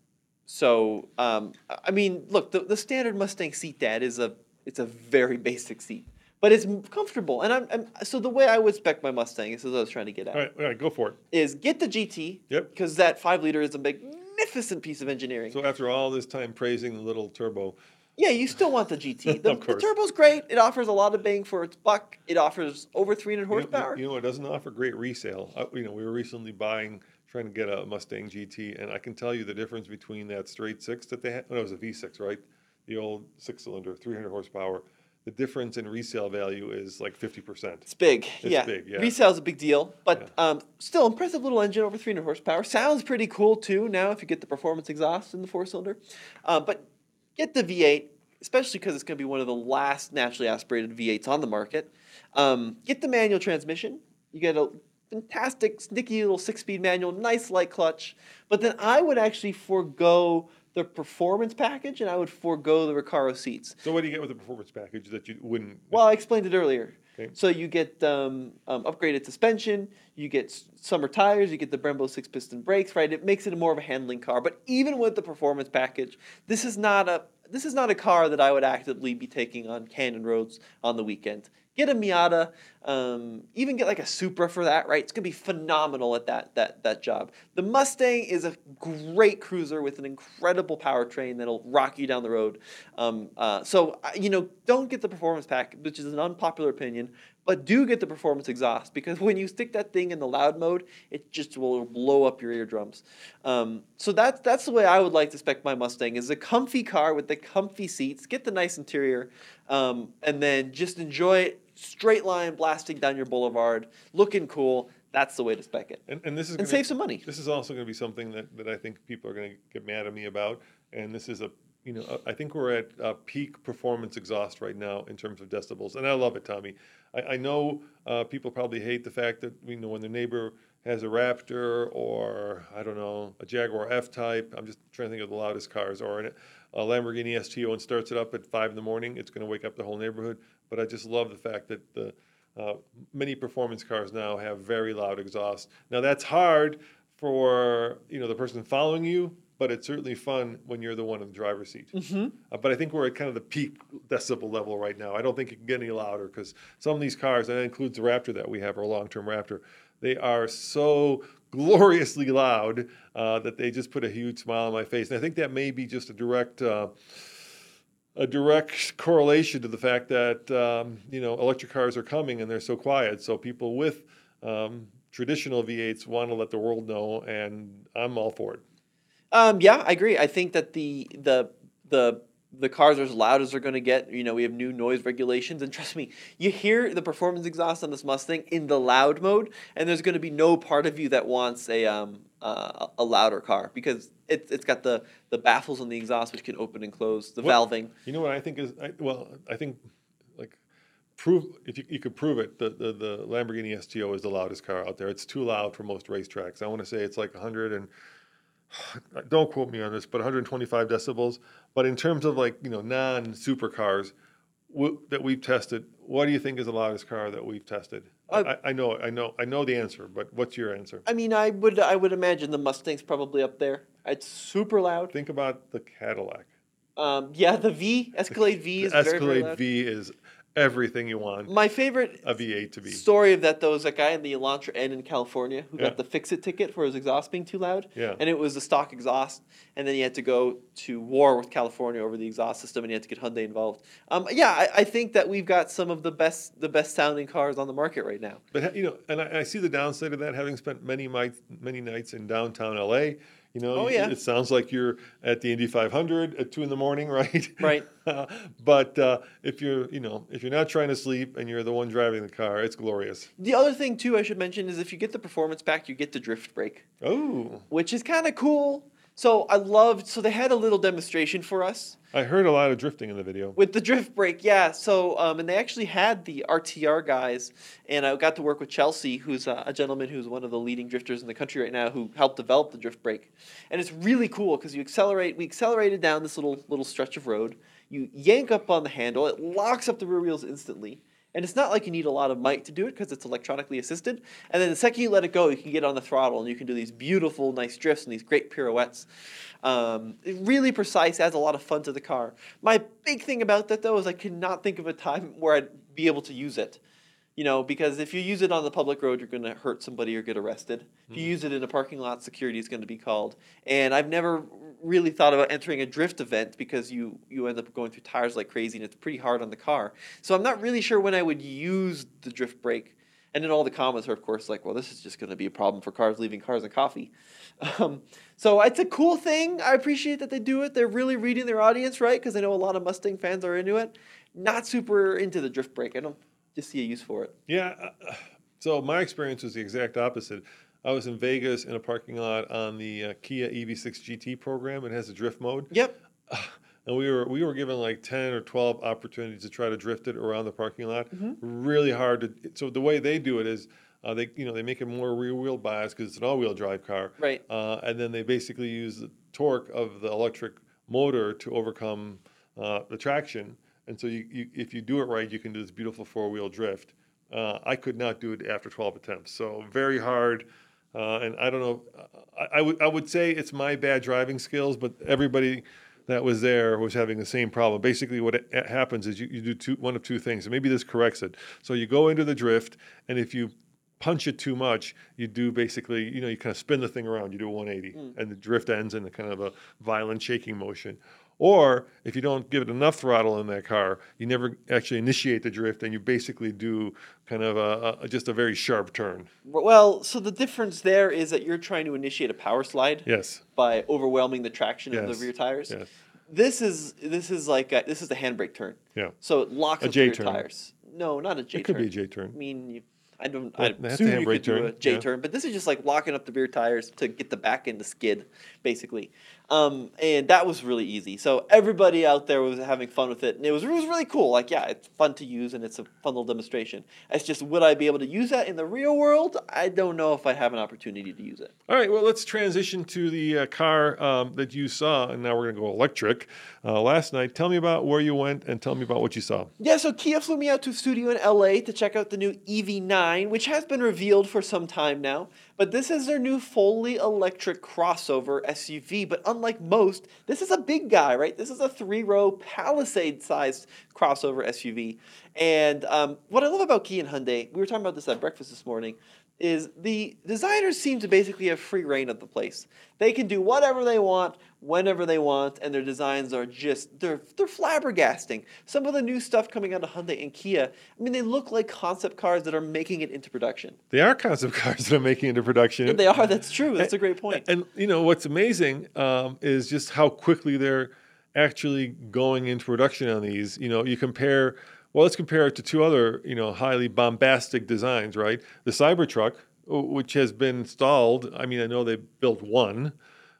so um, I mean, look, the, the standard Mustang seat, Dad, is a it's a very <laughs> basic seat, but it's comfortable. And I'm, I'm so the way I would spec my Mustang, this is what I was trying to get at. All right, all right, go for it. is get the GT. Yep. Because that five liter is a magnificent piece of engineering. So after all this time praising the little turbo, yeah, you still want the GT. <laughs> The, Of the course. turbo's great. It offers a lot of bang for its buck. It offers over 300 you know- horsepower. You know, it doesn't offer great resale. Uh, you know, we were recently buying, trying to get a Mustang GT, and I can tell you the difference between that straight six that they had. No, it was a V6, right? The old six-cylinder, 300 horsepower. The difference in resale value is like 50%. it's big. It's yeah. big, yeah. Resale's a big deal, but um, still impressive little engine over 300 horsepower. Sounds pretty cool too now if you get the performance exhaust in the four cylinder. Uh, but get the V8, especially because it's going to be one of the last naturally aspirated V8s on the market. Um, get the manual transmission. You get a fantastic, snicky little six speed manual, nice light clutch. But then I would actually forego the performance package and I would forego the Recaro seats. So what do you get with the performance package that you wouldn't? Well, I explained it earlier. Okay. So you get um, um, upgraded suspension, you get summer tires, you get the Brembo six piston brakes, right? It makes it more of a handling car. But even with the performance package, this is not a this is not a car that I would actively be taking on Canyon roads on the weekend. Get a Miata, um, even get like a Supra for that, right? It's gonna be phenomenal at that that that job. The Mustang is a great cruiser with an incredible powertrain that'll rock you down the road. Um, uh, so uh, you know, don't get the performance pack, which is an unpopular opinion, but do get the performance exhaust because when you stick that thing in the loud mode, it just will blow up your eardrums. Um, so that's that's the way I would like to spec my Mustang: is a comfy car with the comfy seats, get the nice interior, um, and then just enjoy it straight line blasting down your boulevard, looking cool. That's the way to spec it. And, and this is And gonna- save some money. This is also going to be something that, that I think people are going to get mad at me about. And this is a, you know, I think we're at uh, peak performance exhaust right now in terms of decibels. And I love it, Tommy. I, I know uh, people probably hate the fact that, you know, when their neighbor has a Raptor or, I don't know, a Jaguar F Type, I'm just trying to think of the loudest cars, or an, a Lamborghini STO and starts it up at five in the morning, it's going to wake up the whole neighborhood. But I just love the fact that the, uh, many performance cars now have very loud exhaust. Now that's hard for you know the person following you, but it's certainly fun when you're the one in the driver's seat. Uh, but I think we're at kind of the peak decibel level right now. I don't think it can get any louder because some of these cars, and that includes the Raptor that we have, our long-term Raptor, they are so gloriously loud uh, that they just put a huge smile on my face. And I think that may be just a direct. A direct correlation to the fact that um, you know electric cars are coming and they're so quiet. So people with um, traditional V8s want to let the world know, and I'm all for it. Um, yeah, I agree. I think that the the the the cars are as loud as they're going to get. You know, we have new noise regulations, and trust me, you hear the performance exhaust on this Mustang in the loud mode, and there's going to be no part of you that wants a um uh, a louder car because it's it's got the the baffles on the exhaust which can open and close, the What- valving. You know what I think is I, well, I think like prove if you, you could prove it, the, the the Lamborghini STO is the loudest car out there. It's too loud for most racetracks. I want to say it's like 100 and <sighs> don't quote me on this, but 125 decibels. But in terms of like you know non supercars w- that we've tested, what do you think is the loudest car that we've tested? Uh, I, I know, I know, I know the answer, but what's your answer? I mean, I would I would imagine the Mustang's probably up there. It's super loud. Think about the Cadillac. Um, yeah, the V Escalade V is the very very Escalade loud. V is everything you want My favorite a V8 to be. story of that though is that guy in the Elantra N in California who Yeah. got the fix it ticket for his exhaust being too loud. Yeah. And it was the stock exhaust, and then he had to go to war with California over the exhaust system, and he had to get Hyundai involved. Um, yeah, I, I think that we've got some of the best the best sounding cars on the market right now. But you know, and I, I see the downside of that. Having spent many my, many nights in downtown LA, you know, Oh, yeah. it sounds like you're at the Indy 500 at two in the morning, <laughs> right? Right. <laughs> but uh, if you're, you know, if you're not trying to sleep and you're the one driving the car, it's glorious. The other thing too I should mention is if you get the performance pack, you get the drift brake. Oh, which is kind of cool. So I loved. So they had a little demonstration for us I heard a lot of drifting in the video. with the drift brake. Yeah. So um, and they actually had the RTR guys, and I got to work with Chelsea, who's a, a gentleman who's one of the leading drifters in the country right now, who helped develop the drift brake. And it's really cool because you accelerate. We accelerated down this little little stretch of road. You yank up on the handle. It locks up the rear wheels instantly. And it's not like you need a lot of might to do it because it's electronically assisted. And then the second you let it go, you can get on the throttle and you can do these beautiful, nice drifts and these great pirouettes. Um, really precise, adds a lot of fun to the car. My big thing about that though is I cannot think of a time where I'd be able to use it. You know, because if you use it on the public road, you're going to hurt somebody or get arrested. If you use it in a parking lot, security is going to be called. And I've never really thought about entering a drift event because you you end up going through tires like crazy and it's pretty hard on the car. So I'm not really sure when I would use the drift brake. And then all the comments are, of course, like, well, this is just going to be a problem for cars leaving cars and coffee. <laughs> Um, so it's a cool thing. I appreciate that they do it. They're really reading their audience, right? Because I know a lot of Mustang fans are into it. Not super into the drift brake. I don't just see a use for it. Yeah. uh, So my experience was the exact opposite. I was in Vegas in a parking lot on the uh, Kia EV6 GT program. It has a drift mode. Yep. <sighs> and we were we were given like 10 or 12 opportunities to try to drift it around the parking lot Mm-hmm. really hard to so the way they do it is uh, they you know they make it more rear wheel bias because it's an all wheel drive car Right. uh, and then they basically use the torque of the electric motor to overcome uh, the traction and so you, you if you do it right you can do this beautiful four wheel drift uh, I could not do it after 12 attempts so very hard uh, and I don't know I, I would I would say it's my bad driving skills but everybody that was there was having the same problem. Basically, what it, it happens is you, you do two, one of two things, and maybe this corrects it. So you go into the drift, and if you punch it too much, you do basically, you know, you kind of spin the thing around, you do a 180, and the drift ends in a kind of a violent shaking motion. Or if you don't give it enough throttle in that car, you never actually initiate the drift, and you basically do kind of a, a just a very sharp turn. Well, so the difference there is that you're trying to initiate a power slide Yes. by overwhelming the traction of the rear tires. Yes. This is this is like a, this is the handbrake turn. Yeah. So it locks A up J the rear turn. tires. No, not a J turn. It could be a J turn. I mean, you, I don't. Well, I assume you could do a J yeah. turn, but this is just like locking up the rear tires to get the back end to skid, basically. Um, and that was really easy. So everybody out there was having fun with it, and it was it was really cool. Like, yeah, it's fun to use, and it's a fun little demonstration. It's just would I be able to use that in the real world? I don't know if I have an opportunity to use it. All right, well, let's transition to the uh, car um, that you saw, and now we're going to go electric. Uh, last night, tell me about where you went and tell me about what you saw. Yeah, so Kia flew me out to a studio in LA to check out the new EV9, which has been revealed for some time now. But this is their new fully electric crossover SUV. But unlike most, this is a big guy, right? This is a three row Palisade sized crossover SUV. And um, what I love about Kia and Hyundai, we were talking about this at breakfast this morning, is the designers seem to basically have free reign of the place. They can do whatever they want, whenever they want, and their designs are just they're they're flabbergasting. Some of the new stuff coming out of Hyundai and Kia, I mean, they look like concept cars that are making it into production. They are concept <laughs> cars that are making it into production. They are. That's true. That's a great point. And you know what's amazing um, is just how quickly they're actually going into production on these. You know, you compare. Well, let's compare it to two other, you know, highly bombastic designs, right? The Cybertruck, which has been installed. I mean, I know they built one,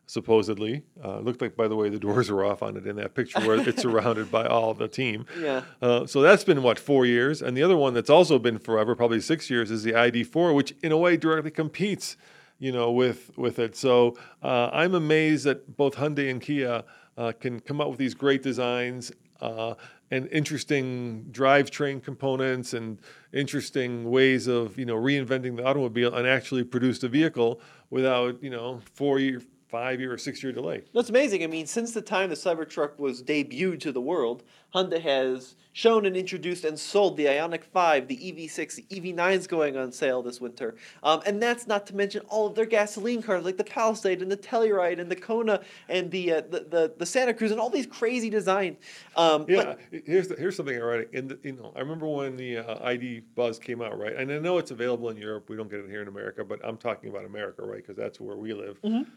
supposedly. Uh, it looked like, by the way, the doors are off on it in that picture where it's <laughs> surrounded by all the team. Yeah. Uh, so that's been what four years, and the other one that's also been forever, probably six years, is the ID4, which in a way directly competes, you know, with with it. So uh, I'm amazed that both Hyundai and Kia uh, can come up with these great designs uh, and interesting drivetrain components and interesting ways of you know reinventing the automobile and actually produce a vehicle without you know four year, five year, or six year delay. That's amazing. I mean, since the time the Cybertruck was debuted to the world, Honda has shown and introduced and sold the Ioniq 5, the EV6, the EV9 is going on sale this winter. Um, and that's not to mention all of their gasoline cars like the Palisade and the Telluride and the Kona and the, uh, the, the, the Santa Cruz and all these crazy designs. Um, Yeah, but- here's the, here's something already. In the, you know, I remember when the uh, ID Buzz came out, right? And I know it's available in Europe. We don't get it here in America, but I'm talking about America, right? Because that's where we live. Mm-hmm.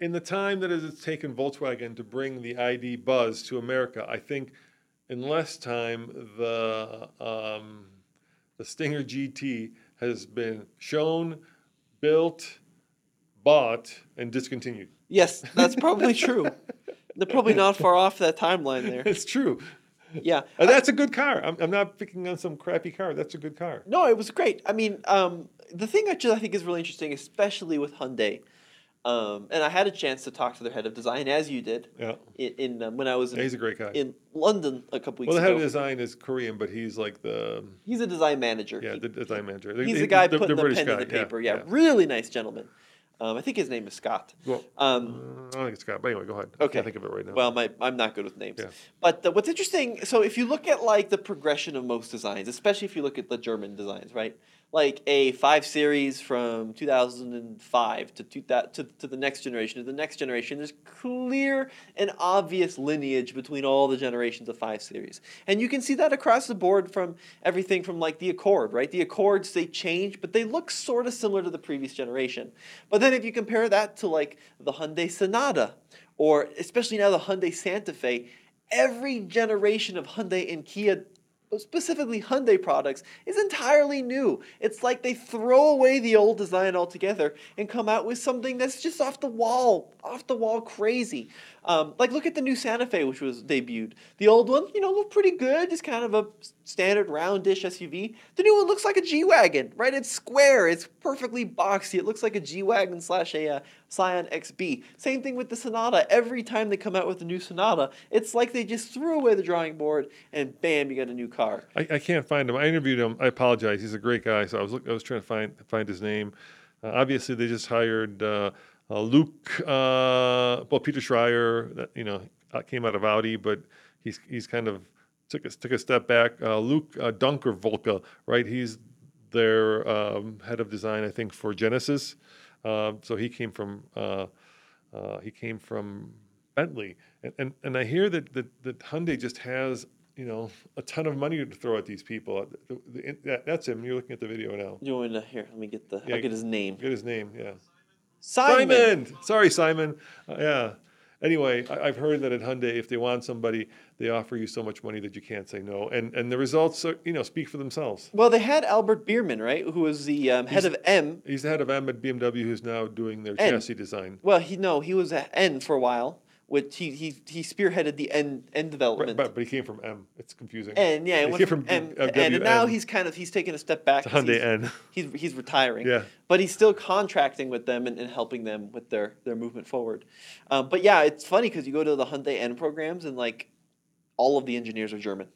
In the time that it has taken Volkswagen to bring the ID Buzz to America, I think in less time the um, the Stinger GT has been shown, built, bought, and discontinued. yes, that's probably <laughs> true. They're probably not far off that timeline there. It's true. Yeah. And that's a good car. I'm, I'm not picking on some crappy car. That's a good car. No, it was great. I mean, um, the thing that just I think is really interesting, especially with Hyundai, um, and I had a chance to talk to their head of design, as you did, Yeah. in, in um, when I was in, He's a great guy. in London a couple weeks ago. well, the head ago. of design is Korean, but he's like the He's a design manager. yeah He- the design manager. he's He- the guy the, putting the, British pen guy. to the paper. Yeah, really nice gentleman. Um, I think his name is Scott. Well, Um, I don't think it's Scott. But anyway, go ahead. I Okay. can't think of it right now. Well, my, I'm not good with names. Yeah. But uh, what's interesting, so if you look at like the progression of most designs, especially if you look at the German designs, right? Like a five series from 2005 to, to to the next generation to the next generation, there's clear and obvious lineage between all the generations of five series, and you can see that across the board from everything from like the Accord, right? The Accords they change, but they look sort of similar to the previous generation. But then if you compare that to like the Hyundai Sonata, or especially now the Hyundai Santa Fe, every generation of Hyundai and Kia, specifically Hyundai products, is entirely new. It's like they throw away the old design altogether and come out with something that's just off the wall, off the wall crazy. Um, like look at the new Santa Fe, which was debuted. The old one, you know, looked pretty good, just kind of a standard roundish SUV. The new one looks like a G wagon, right? It's square, it's perfectly boxy. It looks like a G wagon slash a uh, Scion XB. Same thing with the Sonata. Every time they come out with a new Sonata, it's like they just threw away the drawing board and bam, you got a new car. I, I can't find him. I interviewed him. I apologize. He's a great guy. So I was look, I was trying to find find his name. Uh, obviously, they just hired uh, Luke. Uh, well, Peter Schreier. That, you know, uh, came out of Audi, but he's he's kind of took a, took a step back. Uh, Luke uh, Donckerwolke, right? He's their um, head of design, I think, for Genesis. Uh, so he came from uh, uh, he came from Bentley, and, and and I hear that that that Hyundai just has you know a ton of money to throw at these people. The- the- that- that's him. You're looking at the video now. You want to here? Let me get the. Yeah, I'll get his name. Get his name. Yeah. Simon. Sorry, Simon. Uh, yeah. Anyway, I, I've heard that at Hyundai, if they want somebody, they offer you so much money that you can't say no, and and the results, are, you know, speak for themselves. Well, they had Albert Biermann, right? Who was the um, head He's- of M. He's the head of M at BMW, who's now doing their And- chassis design. Well, he no, he was at N for a while. Which he he he spearheaded the end Right, development. but, but he came from M. It's confusing. and yeah, He went came from, from M, uh, and now he's kind of he's taking a step back. to 'cause Hyundai he's, N. he's he's retiring. Yeah. But he's still contracting with them and, and helping them with their their movement forward. Um, but yeah, it's funny because you go to the Hyundai N programs and like all of the engineers are German.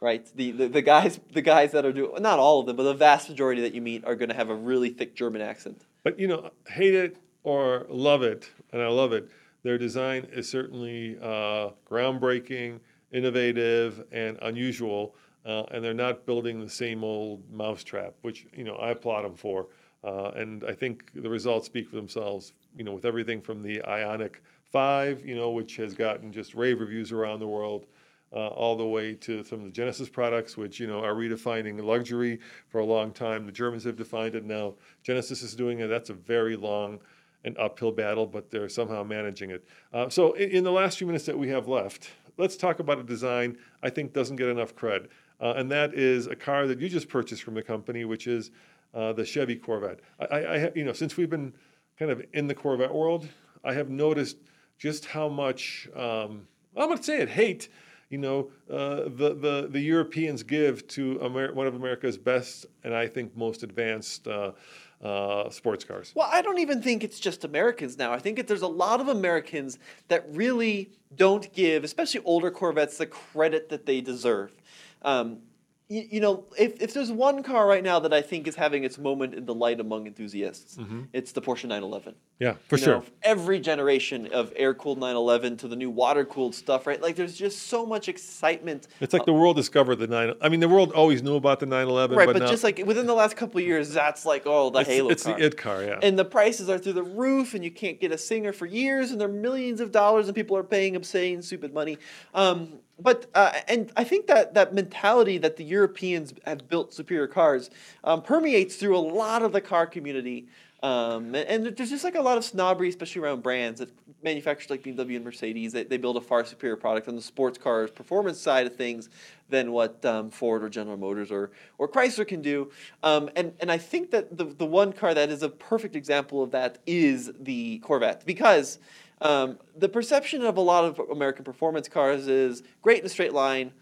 Right, the, the the guys the guys that are doing not all of them, but the vast majority that you meet are going to have a really thick German accent. But you know, hate it or love it, and I love it. Their design is certainly uh, groundbreaking, innovative, and unusual. Uh, and they're not building the same old mousetrap, which you know I applaud them for. Uh, and I think the results speak for themselves. You know, with everything from the Ioniq Five, you know, which has gotten just rave reviews around the world, uh, all the way to some of the Genesis products, which you know are redefining luxury for a long time. The Germans have defined it now. Genesis is doing it. That's a very long and uphill battle, but they're somehow managing it. Uh, so, in, in the last few minutes that we have left, let's talk about a design I think doesn't get enough cred, uh, and that is a car that you just purchased from the company, which is uh, the Chevy Corvette. I, I, I you know, since we've been kind of in the Corvette world, I have noticed just how much um, I'm going to say it hate. You know, uh, the, the the Europeans give to Amer- one of America's best and I think most advanced uh, sports cars. Well, I don't even think it's just Americans now. I think that there's a lot of Americans that really don't give, especially older Corvettes, the credit that they deserve. Um, you, you know, if, if there's one car right now that I think is having its moment in the light among enthusiasts, it's the Porsche 911. Yeah, for You sure. know, every generation of air cooled 911 to the new water cooled stuff, right? Like, there's just so much excitement. It's like the world discovered the nine. I mean, the world always knew about the 911, Right, but, but, now just like within the last couple of years, that's like, oh, the it's, Halo it's car. the it car. Yeah, and the prices are through the roof, and you can't get a Singer for years, and they're millions of dollars, and people are paying obscene, stupid money. Um, but uh, and I think that that mentality that the Europeans have built superior cars um, permeates through a lot of the car community. Um, and, and there's just like a lot of snobbery, especially around brands that manufacturers like BMW and Mercedes. They, they build a far superior product on the sports cars performance side of things than what um, Ford or General Motors or or Chrysler can do. Um, and and I think that the the one car that is a perfect example of that is the Corvette because. Um, the perception of a lot of American performance cars is great in a straight line,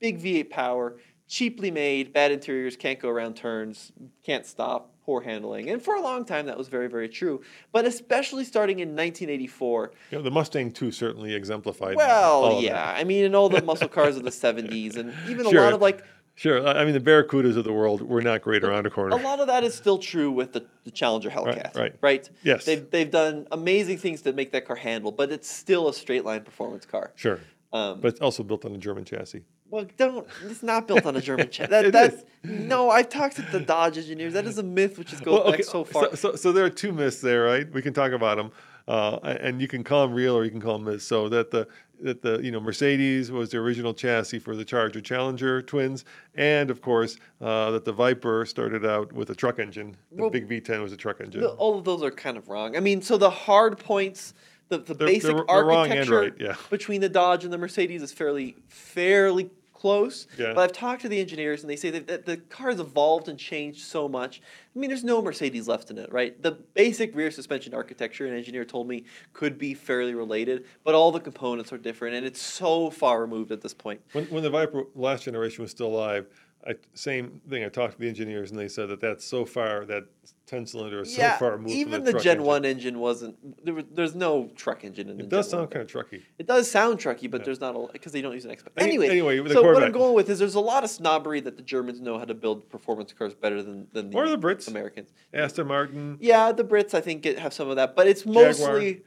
big V8 power, cheaply made, bad interiors, can't go around turns, can't stop, poor handling. And for a long time, that was very, very true. But especially starting in 1984, You know, the Mustang too certainly exemplified. well, yeah, I mean, and all the muscle cars of the 70s, and even a lot of like Sure. I mean, the Barracudas of the world were not great around a corner. A lot of that is still true with the, the Challenger Hellcat, right. Right. Yes. They've, they've done amazing things to make that car handle, but it's still a straight line performance car. Sure. Um, But it's also built on a German chassis. well, don't. It's not built on a German <laughs> chassis. That, that's is. no. I've talked to the Dodge engineers. That is a myth which has goes back so far. So, so, so there are two myths there, right? We can talk about them, uh, and you can call them real or you can call them myths. So that the that the you know Mercedes was the original chassis for the Charger Challenger twins, and of course uh, that the Viper started out with a truck engine. The Well, big V10 was a truck engine. The- all of those are kind of wrong. I mean, so the hard points, the, the They're- basic they're- they're architecture right, yeah. between the Dodge and the Mercedes is fairly fairly close. Yeah. But I've talked to the engineers and they say that, that the car has evolved and changed so much. I mean, there's no Mercedes left in it, right? The basic rear suspension architecture, an engineer told me, could be fairly related, but all the components are different, and it's so far removed at this point. When, when the Viper last generation was still alive, I, same thing. I talked to the engineers, and they said that that's so far that ten cylinder is so far removed. even the, the, Gen engine. One engine wasn't. There was, there's no truck engine in the It does Gen 1. sound kind of trucky. It does sound trucky, but Yeah. there's not a because they don't use an X. Any- Anyway, anyway, so what I'm going with is there's a lot of snobbery that the Germans know how to build performance cars better than than the, Or the Brits. Americans. Aston Martin. Yeah, the Brits I think get, have some of that, but it's mostly.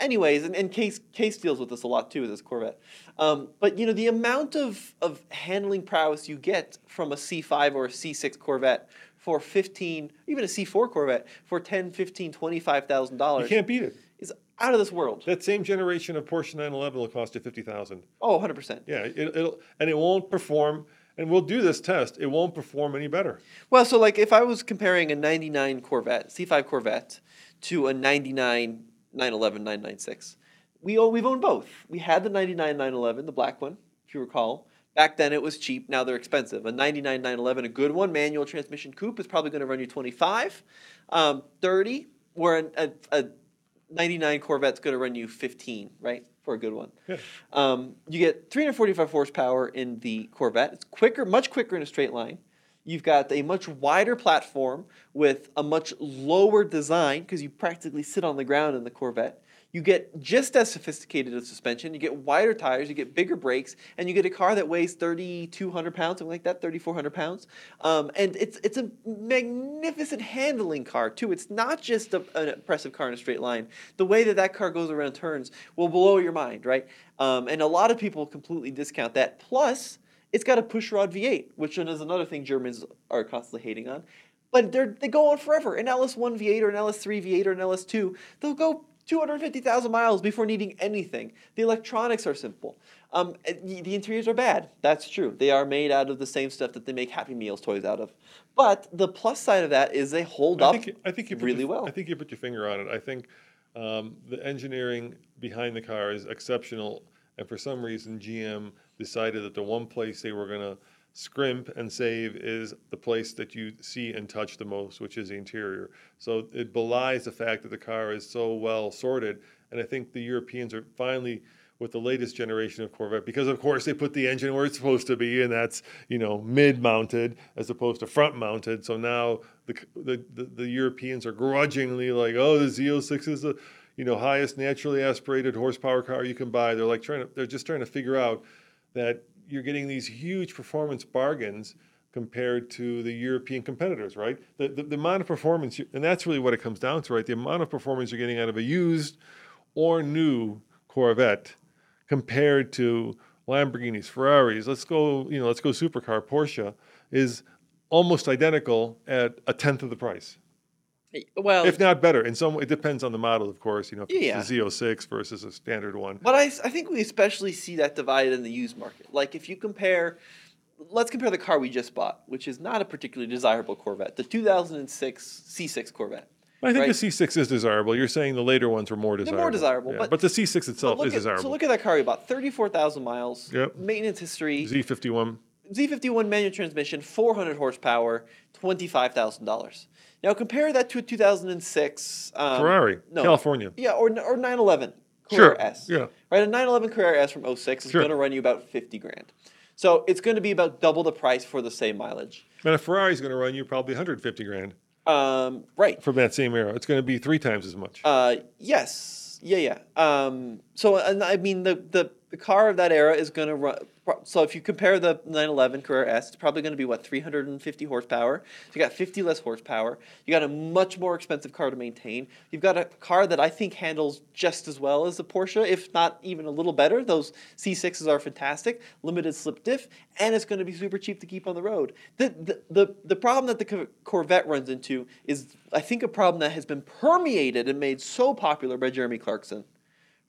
Anyways, and, and Case Case deals with this a lot too with this Corvette. Um, but you know the amount of of handling prowess you get from a C5 or a C6 Corvette for 15, even a C4 Corvette for 10, 15, 25,000 You dollars can't beat it. is out of this world. That same generation of Porsche 911 will cost you fifty thousand. Oh, 100%. Yeah, it, it'll and it won't perform. And we'll do this test. It won't perform any better. Well, so like if I was comparing a 99 Corvette, C5 Corvette, to a 99 911 996, we own, we've owned both. We had the 99 911, the black one, if you recall. Back then it was cheap, now they're expensive. A 99 911, a good one, manual transmission coupe, is probably going to run you 25, um, 30, where a, a, a 99 Corvette's going to run you 15, right? For a good one. Yeah. Um, you get 345 horsepower in the Corvette. It's quicker, much quicker in a straight line. You've got a much wider platform with a much lower design because you practically sit on the ground in the Corvette. You get just as sophisticated a suspension. You get wider tires. You get bigger brakes, and you get a car that weighs 3,200 pounds, something like that, 3,400 pounds. Um, and it's it's a magnificent handling car too. It's not just a, an impressive car in a straight line. The way that that car goes around turns will blow your mind, right? Um, and a lot of people completely discount that. Plus, it's got a pushrod V8, which is another thing Germans are constantly hating on. But they're, they go on forever. An LS1 V8 or an LS3 V8 or an LS2, they'll go 250,000 miles before needing anything. The electronics are simple. Um, the interiors are bad. That's true. They are made out of the same stuff that they make Happy Meals toys out of. But the plus side of that is they hold I up think, I think you really your, well. I think you put your finger on it. I think um, the engineering behind the car is exceptional, and for some reason, GM decided that the one place they were going to scrimp and save is the place that you see and touch the most, which is the interior. So it belies the fact that the car is so well sorted, and I think the Europeans are finally. With the latest generation of Corvette, because of course they put the engine where it's supposed to be, and that's you know mid-mounted as opposed to front-mounted. So now the, the, the, the Europeans are grudgingly like, oh, the Z06 is the you know highest naturally aspirated horsepower car you can buy. They're like trying to, they're just trying to figure out that you're getting these huge performance bargains compared to the European competitors, right? The, the, the amount of performance, and that's really what it comes down to, right? The amount of performance you're getting out of a used or new Corvette compared to Lamborghinis, Ferraris, let's go, you know, let's go supercar, Porsche, is almost identical at a tenth of the price, well, if not better. In some, it depends on the model, of course. You know, if Yeah. it's a Z06 versus a standard one. But I, I think we especially see that divided in the used market. Like if you compare, let's compare the car we just bought, which is not a particularly desirable Corvette, the 2006 C6 Corvette. I think right? the C6 is desirable. You're saying the later ones were more desirable. They're desirable. more desirable, Yeah, but- but the C6 itself look is at, desirable. so look at that car we bought, 34,000 miles, Yep. maintenance history, Z51. Z51 manual transmission, 400 horsepower, $25,000. Now compare that to a 2006 um, Ferrari, no, California. Yeah, or or 911 Sure, S. yeah. Right, a 911 Carrera S from 06 is Sure. going to run you about 50 grand. So it's going to be about double the price for the same mileage. And a Ferrari is going to run you probably 150 grand Um, right. from that same era. It's going to be three times as much. Uh, yes. Yeah, yeah. Um, so and I mean the, the the car of that era is going to run. So if you compare the 911 Carrera S, it's probably going to be what 350 horsepower. So you got 50 less horsepower. You got a much more expensive car to maintain. You've got a car that I think handles just as well as the Porsche, if not even a little better. Those C6s are fantastic, limited slip diff, and it's going to be super cheap to keep on the road. The the the, the problem that the Corvette runs into is I think a problem that has been permeated and made so popular by Jeremy Clarkson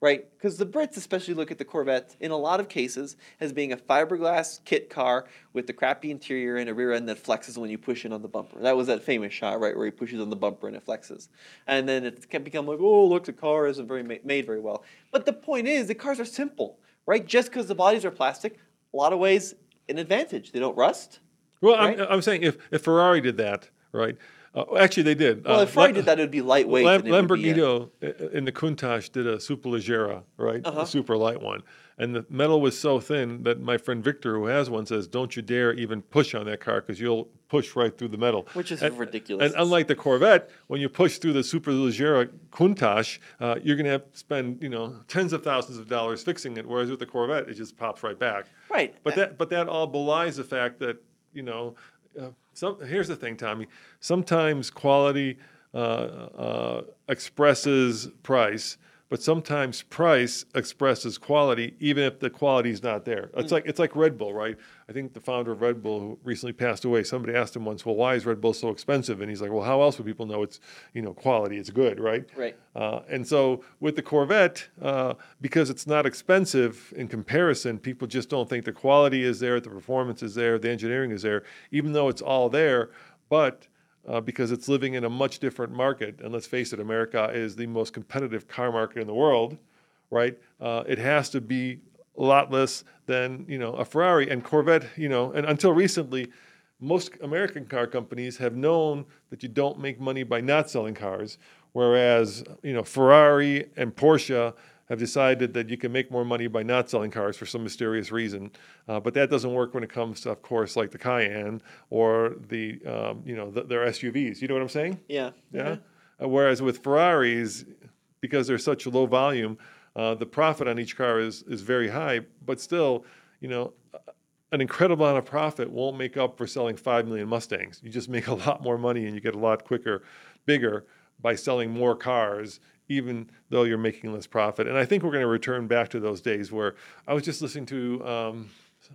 right? Because the Brits especially look at the Corvette in a lot of cases as being a fiberglass kit car with the crappy interior and a rear end that flexes when you push in on the bumper. That was that famous shot, right, where he pushes on the bumper and it flexes. And then it can become like, oh, look, the car isn't very ma- made very well. But the point is, the cars are simple, right? Just because the bodies are plastic, a lot of ways an advantage. They don't rust. well, right? I'm, I'm saying if, if Ferrari did that, right? Uh, actually, they did. Well, Uh, if Ferrari La- did that, it would be lightweight. Lam- and it would be a- Lamborghini uh, in the Countach did a Superleggera, right? Uh-huh. A super light one. And the metal was so thin that my friend Victor, who has one, says, don't you dare even push on that car because you'll push right through the metal. Which is And- ridiculous. And unlike the Corvette, when you push through the Superleggera Countach, uh, you're going to have to spend, you know, tens of thousands of dollars fixing it, whereas with the Corvette, it just pops right back. Right. But that but that all belies the fact that you know. Uh, some, here's the thing, Tommy. Sometimes quality uh, uh, expresses price, but sometimes price expresses quality, even if the quality is not there. It's like it's like Red Bull, right? I think the founder of Red Bull, who recently passed away, somebody asked him once, "Well, why is Red Bull so expensive?" And he's like, "Well, how else would people know it's you know quality? It's good, right?" Right. Uh, and so with the Corvette, uh, because it's not expensive in comparison, people just don't think the quality is there, the performance is there, the engineering is there, even though it's all there. But uh, because it's living in a much different market, and let's face it, America is the most competitive car market in the world, right? Uh, it has to be a lot less than you know a Ferrari and Corvette. You know, and until recently, most American car companies have known that you don't make money by not selling cars, whereas you know Ferrari and Porsche have decided that you can make more money by not selling cars for some mysterious reason. Uh, but that doesn't work when it comes to, of course, like the Cayenne or the um, you know the, their SUVs. You know what I'm saying? Yeah. Yeah. Uh, whereas with Ferraris, because they're such a low volume, uh, the profit on each car is is very high. But still, you know, an incredible amount of profit won't make up for selling five million Mustangs. You just make <laughs> a lot more money and you get a lot quicker, bigger by selling more cars. Even though you're making less profit, and I think we're going to return back to those days where I was just listening to um,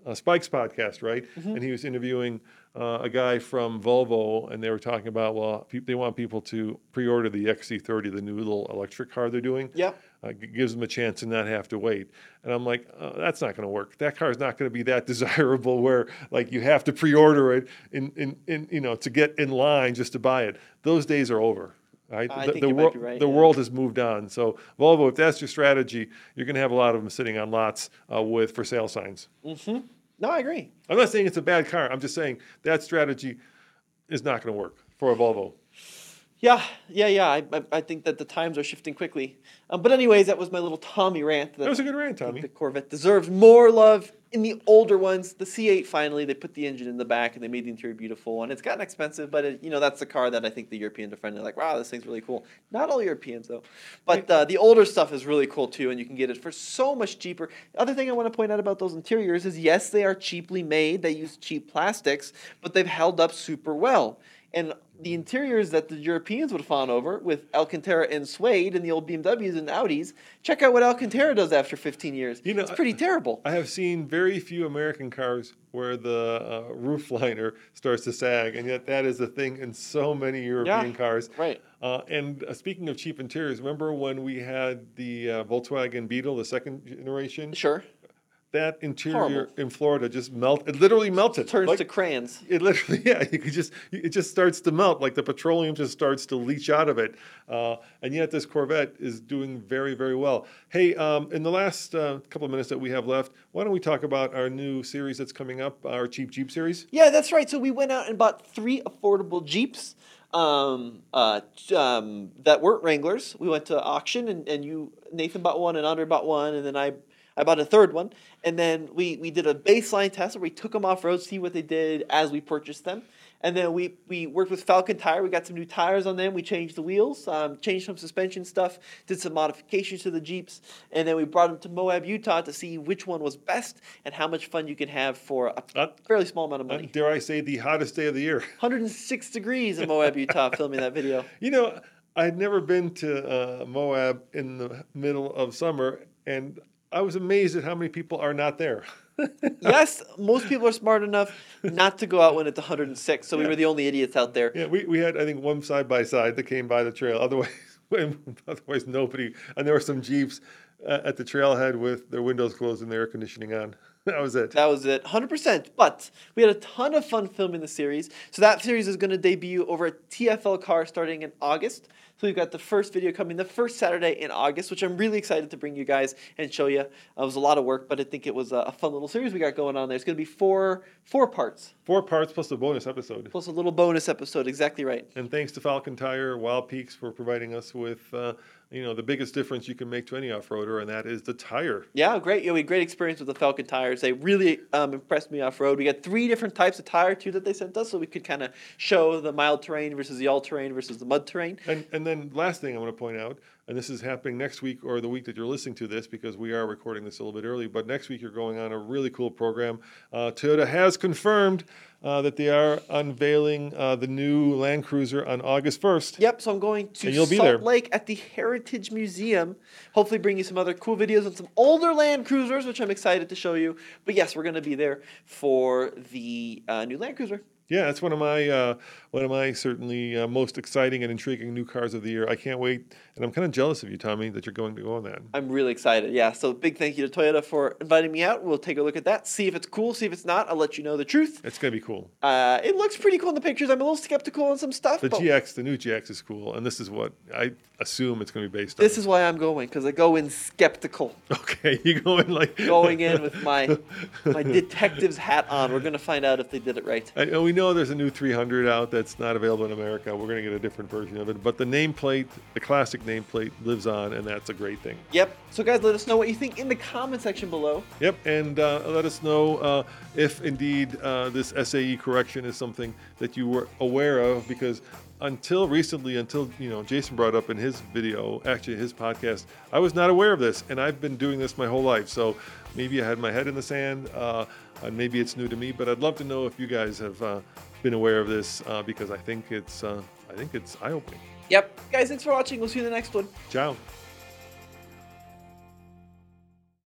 a Spike's podcast, right? And he was interviewing uh, a guy from Volvo, and they were talking about well, pe- they want people to pre-order the XC30, the new little electric car they're doing. Yep. Uh, g- gives them a chance to not have to wait. And I'm like, uh, that's not going to work. That car is not going to be that <laughs> desirable where like you have to pre-order it in, in, in you know to get in line just to buy it. Those days are over. Right? I the think the, you might be right, the yeah. world has moved on. So Volvo, if that's your strategy, you're going to have a lot of them sitting on lots uh, with for sale signs. No, I agree. I'm not saying it's a bad car. I'm just saying that strategy is not going to work for a Volvo. Yeah, yeah, yeah. I, I, I think that the times are shifting quickly. Um, but anyways, that was my little Tommy rant. That was a good rant, Tommy. The Corvette deserves more love in the older ones. The C8 finally they put the engine in the back and they made the interior beautiful. And it's gotten expensive, but it, you know that's the car that I think the Europeans are friendly like. Wow, this thing's really cool. Not all Europeans though, but uh, the older stuff is really cool too, and you can get it for so much cheaper. The Other thing I want to point out about those interiors is yes, they are cheaply made. They use cheap plastics, but they've held up super well. And the interiors that the Europeans would fawn over with Alcantara and suede and the old BMWs and Audis, check out what Alcantara does after 15 years. You know, it's pretty terrible. I have seen very few American cars where the uh, roof <laughs> liner starts to sag, and yet that is a thing in so many European Yeah, cars. right. Uh, and uh, speaking of cheap interiors, remember when we had the uh, Volkswagen Beetle, the second generation? Sure. That interior Horrible. in Florida just melt. It literally melted. Turns Like- to crayons. It literally, <laughs> yeah, you could just, it just starts to melt, like the petroleum just starts to leach out of it. Uh, and yet this Corvette is doing very, very well. Hey, um, in the last uh, couple of minutes that we have left, why don't we talk about our new series that's coming up, our Cheap Jeep series? Yeah, that's right. So we went out and bought three affordable Jeeps um, uh, um, that weren't Wranglers. We went to auction, and, and you, Nathan bought one, and Andre bought one, and then I, I bought a third one. And then we, we did a baseline test where we took them off road, see what they did as we purchased them. And then we, we worked with Falken Tire. We got some new tires on them. We changed the wheels, um, changed some suspension stuff, did some modifications to the Jeeps. And then we brought them to Moab, Utah to see which one was best and how much fun you can have for a Uh, fairly small amount of Uh, money. dare I say, the hottest day of the year. <laughs> 106 degrees in Moab, Utah, <laughs> filming that video. You know, I'd never been to uh, Moab in the middle of summer, and I was amazed at how many people are not there. <laughs> Yes, most people are smart enough not to go out when it's 106, so we Yeah. were the only idiots out there. Yeah, we, we had I think one side by side that came by the trail. Otherwise, <laughs> otherwise nobody. And there were some jeeps uh, at the trailhead with their windows closed and their air conditioning on. <laughs> That was it. That was it, 100%. But we had a ton of fun filming the series. So that series is going to debut over at TFL Car starting in August. So we've got the first video coming the first Saturday in August, which I'm really excited to bring you guys and show you. It was a lot of work, but I think it was a a fun little series we got going on there. It's going to be four four parts Four parts plus a bonus episode. plus a little bonus episode. Exactly right. And thanks to Falken Tire, Wild Peaks for providing us with, uh, you know, the biggest difference you can make to any off-roader, and that is the tire. Yeah, great. Yeah, we had great experience with the Falken tires. They really um, impressed me off road. We got three different types of tire too that they sent us, so we could kind of show the mild terrain versus the all terrain versus the mud terrain. And and then last thing I want to point out, and this is happening next week or the week that you're listening to this because we are recording this a little bit early. But next week you're going on a really cool program. Uh, Toyota has confirmed uh, that they are unveiling uh, the new Land Cruiser on August 1st. Yep, so I'm going to Salt there. Lake at the Heritage Museum. Hopefully, bring you some other cool videos on some older Land Cruisers, which I'm excited to show you. But yes, we're going to be there for the uh, new Land Cruiser. Yeah, that's one of my uh, one of my certainly uh, most exciting and intriguing new cars of the year. I can't wait, and I'm kind of jealous of you, Tommy, that you're going to go on that. I'm really excited. Yeah, so big thank you to Toyota for inviting me out. We'll take a look at that, see if it's cool, see if it's not. I'll let you know the truth. It's gonna be cool. Uh, it looks pretty cool in the pictures. I'm a little skeptical on some stuff, The GX, the new GX, is cool, and this is what I assume it's gonna be based on. this is why I'm going because I go in skeptical. okay. <laughs> You go in like Going in with my <laughs> my detective's hat on. We're gonna find out if they did it right. I, and we know there's a new 300 out that's not available in America. We're going to get a different version of it, but the nameplate, the classic nameplate, lives on, and that's a great thing. Yep. So guys, let us know what you think in the comment section below. Yep, and uh, let us know uh, if indeed uh, this SAE correction is something that you were aware of, because until recently, until you know Jason brought up in his video, actually his podcast, I was not aware of this, and I've been doing this my whole life. So maybe I had my head in the sand, uh, and maybe it's new to me, but I'd love to know if you guys have uh, been aware of this, uh, because I think it's uh, I think it's eye opening. Yep. Guys, thanks for watching. We'll see you in the next one. Ciao.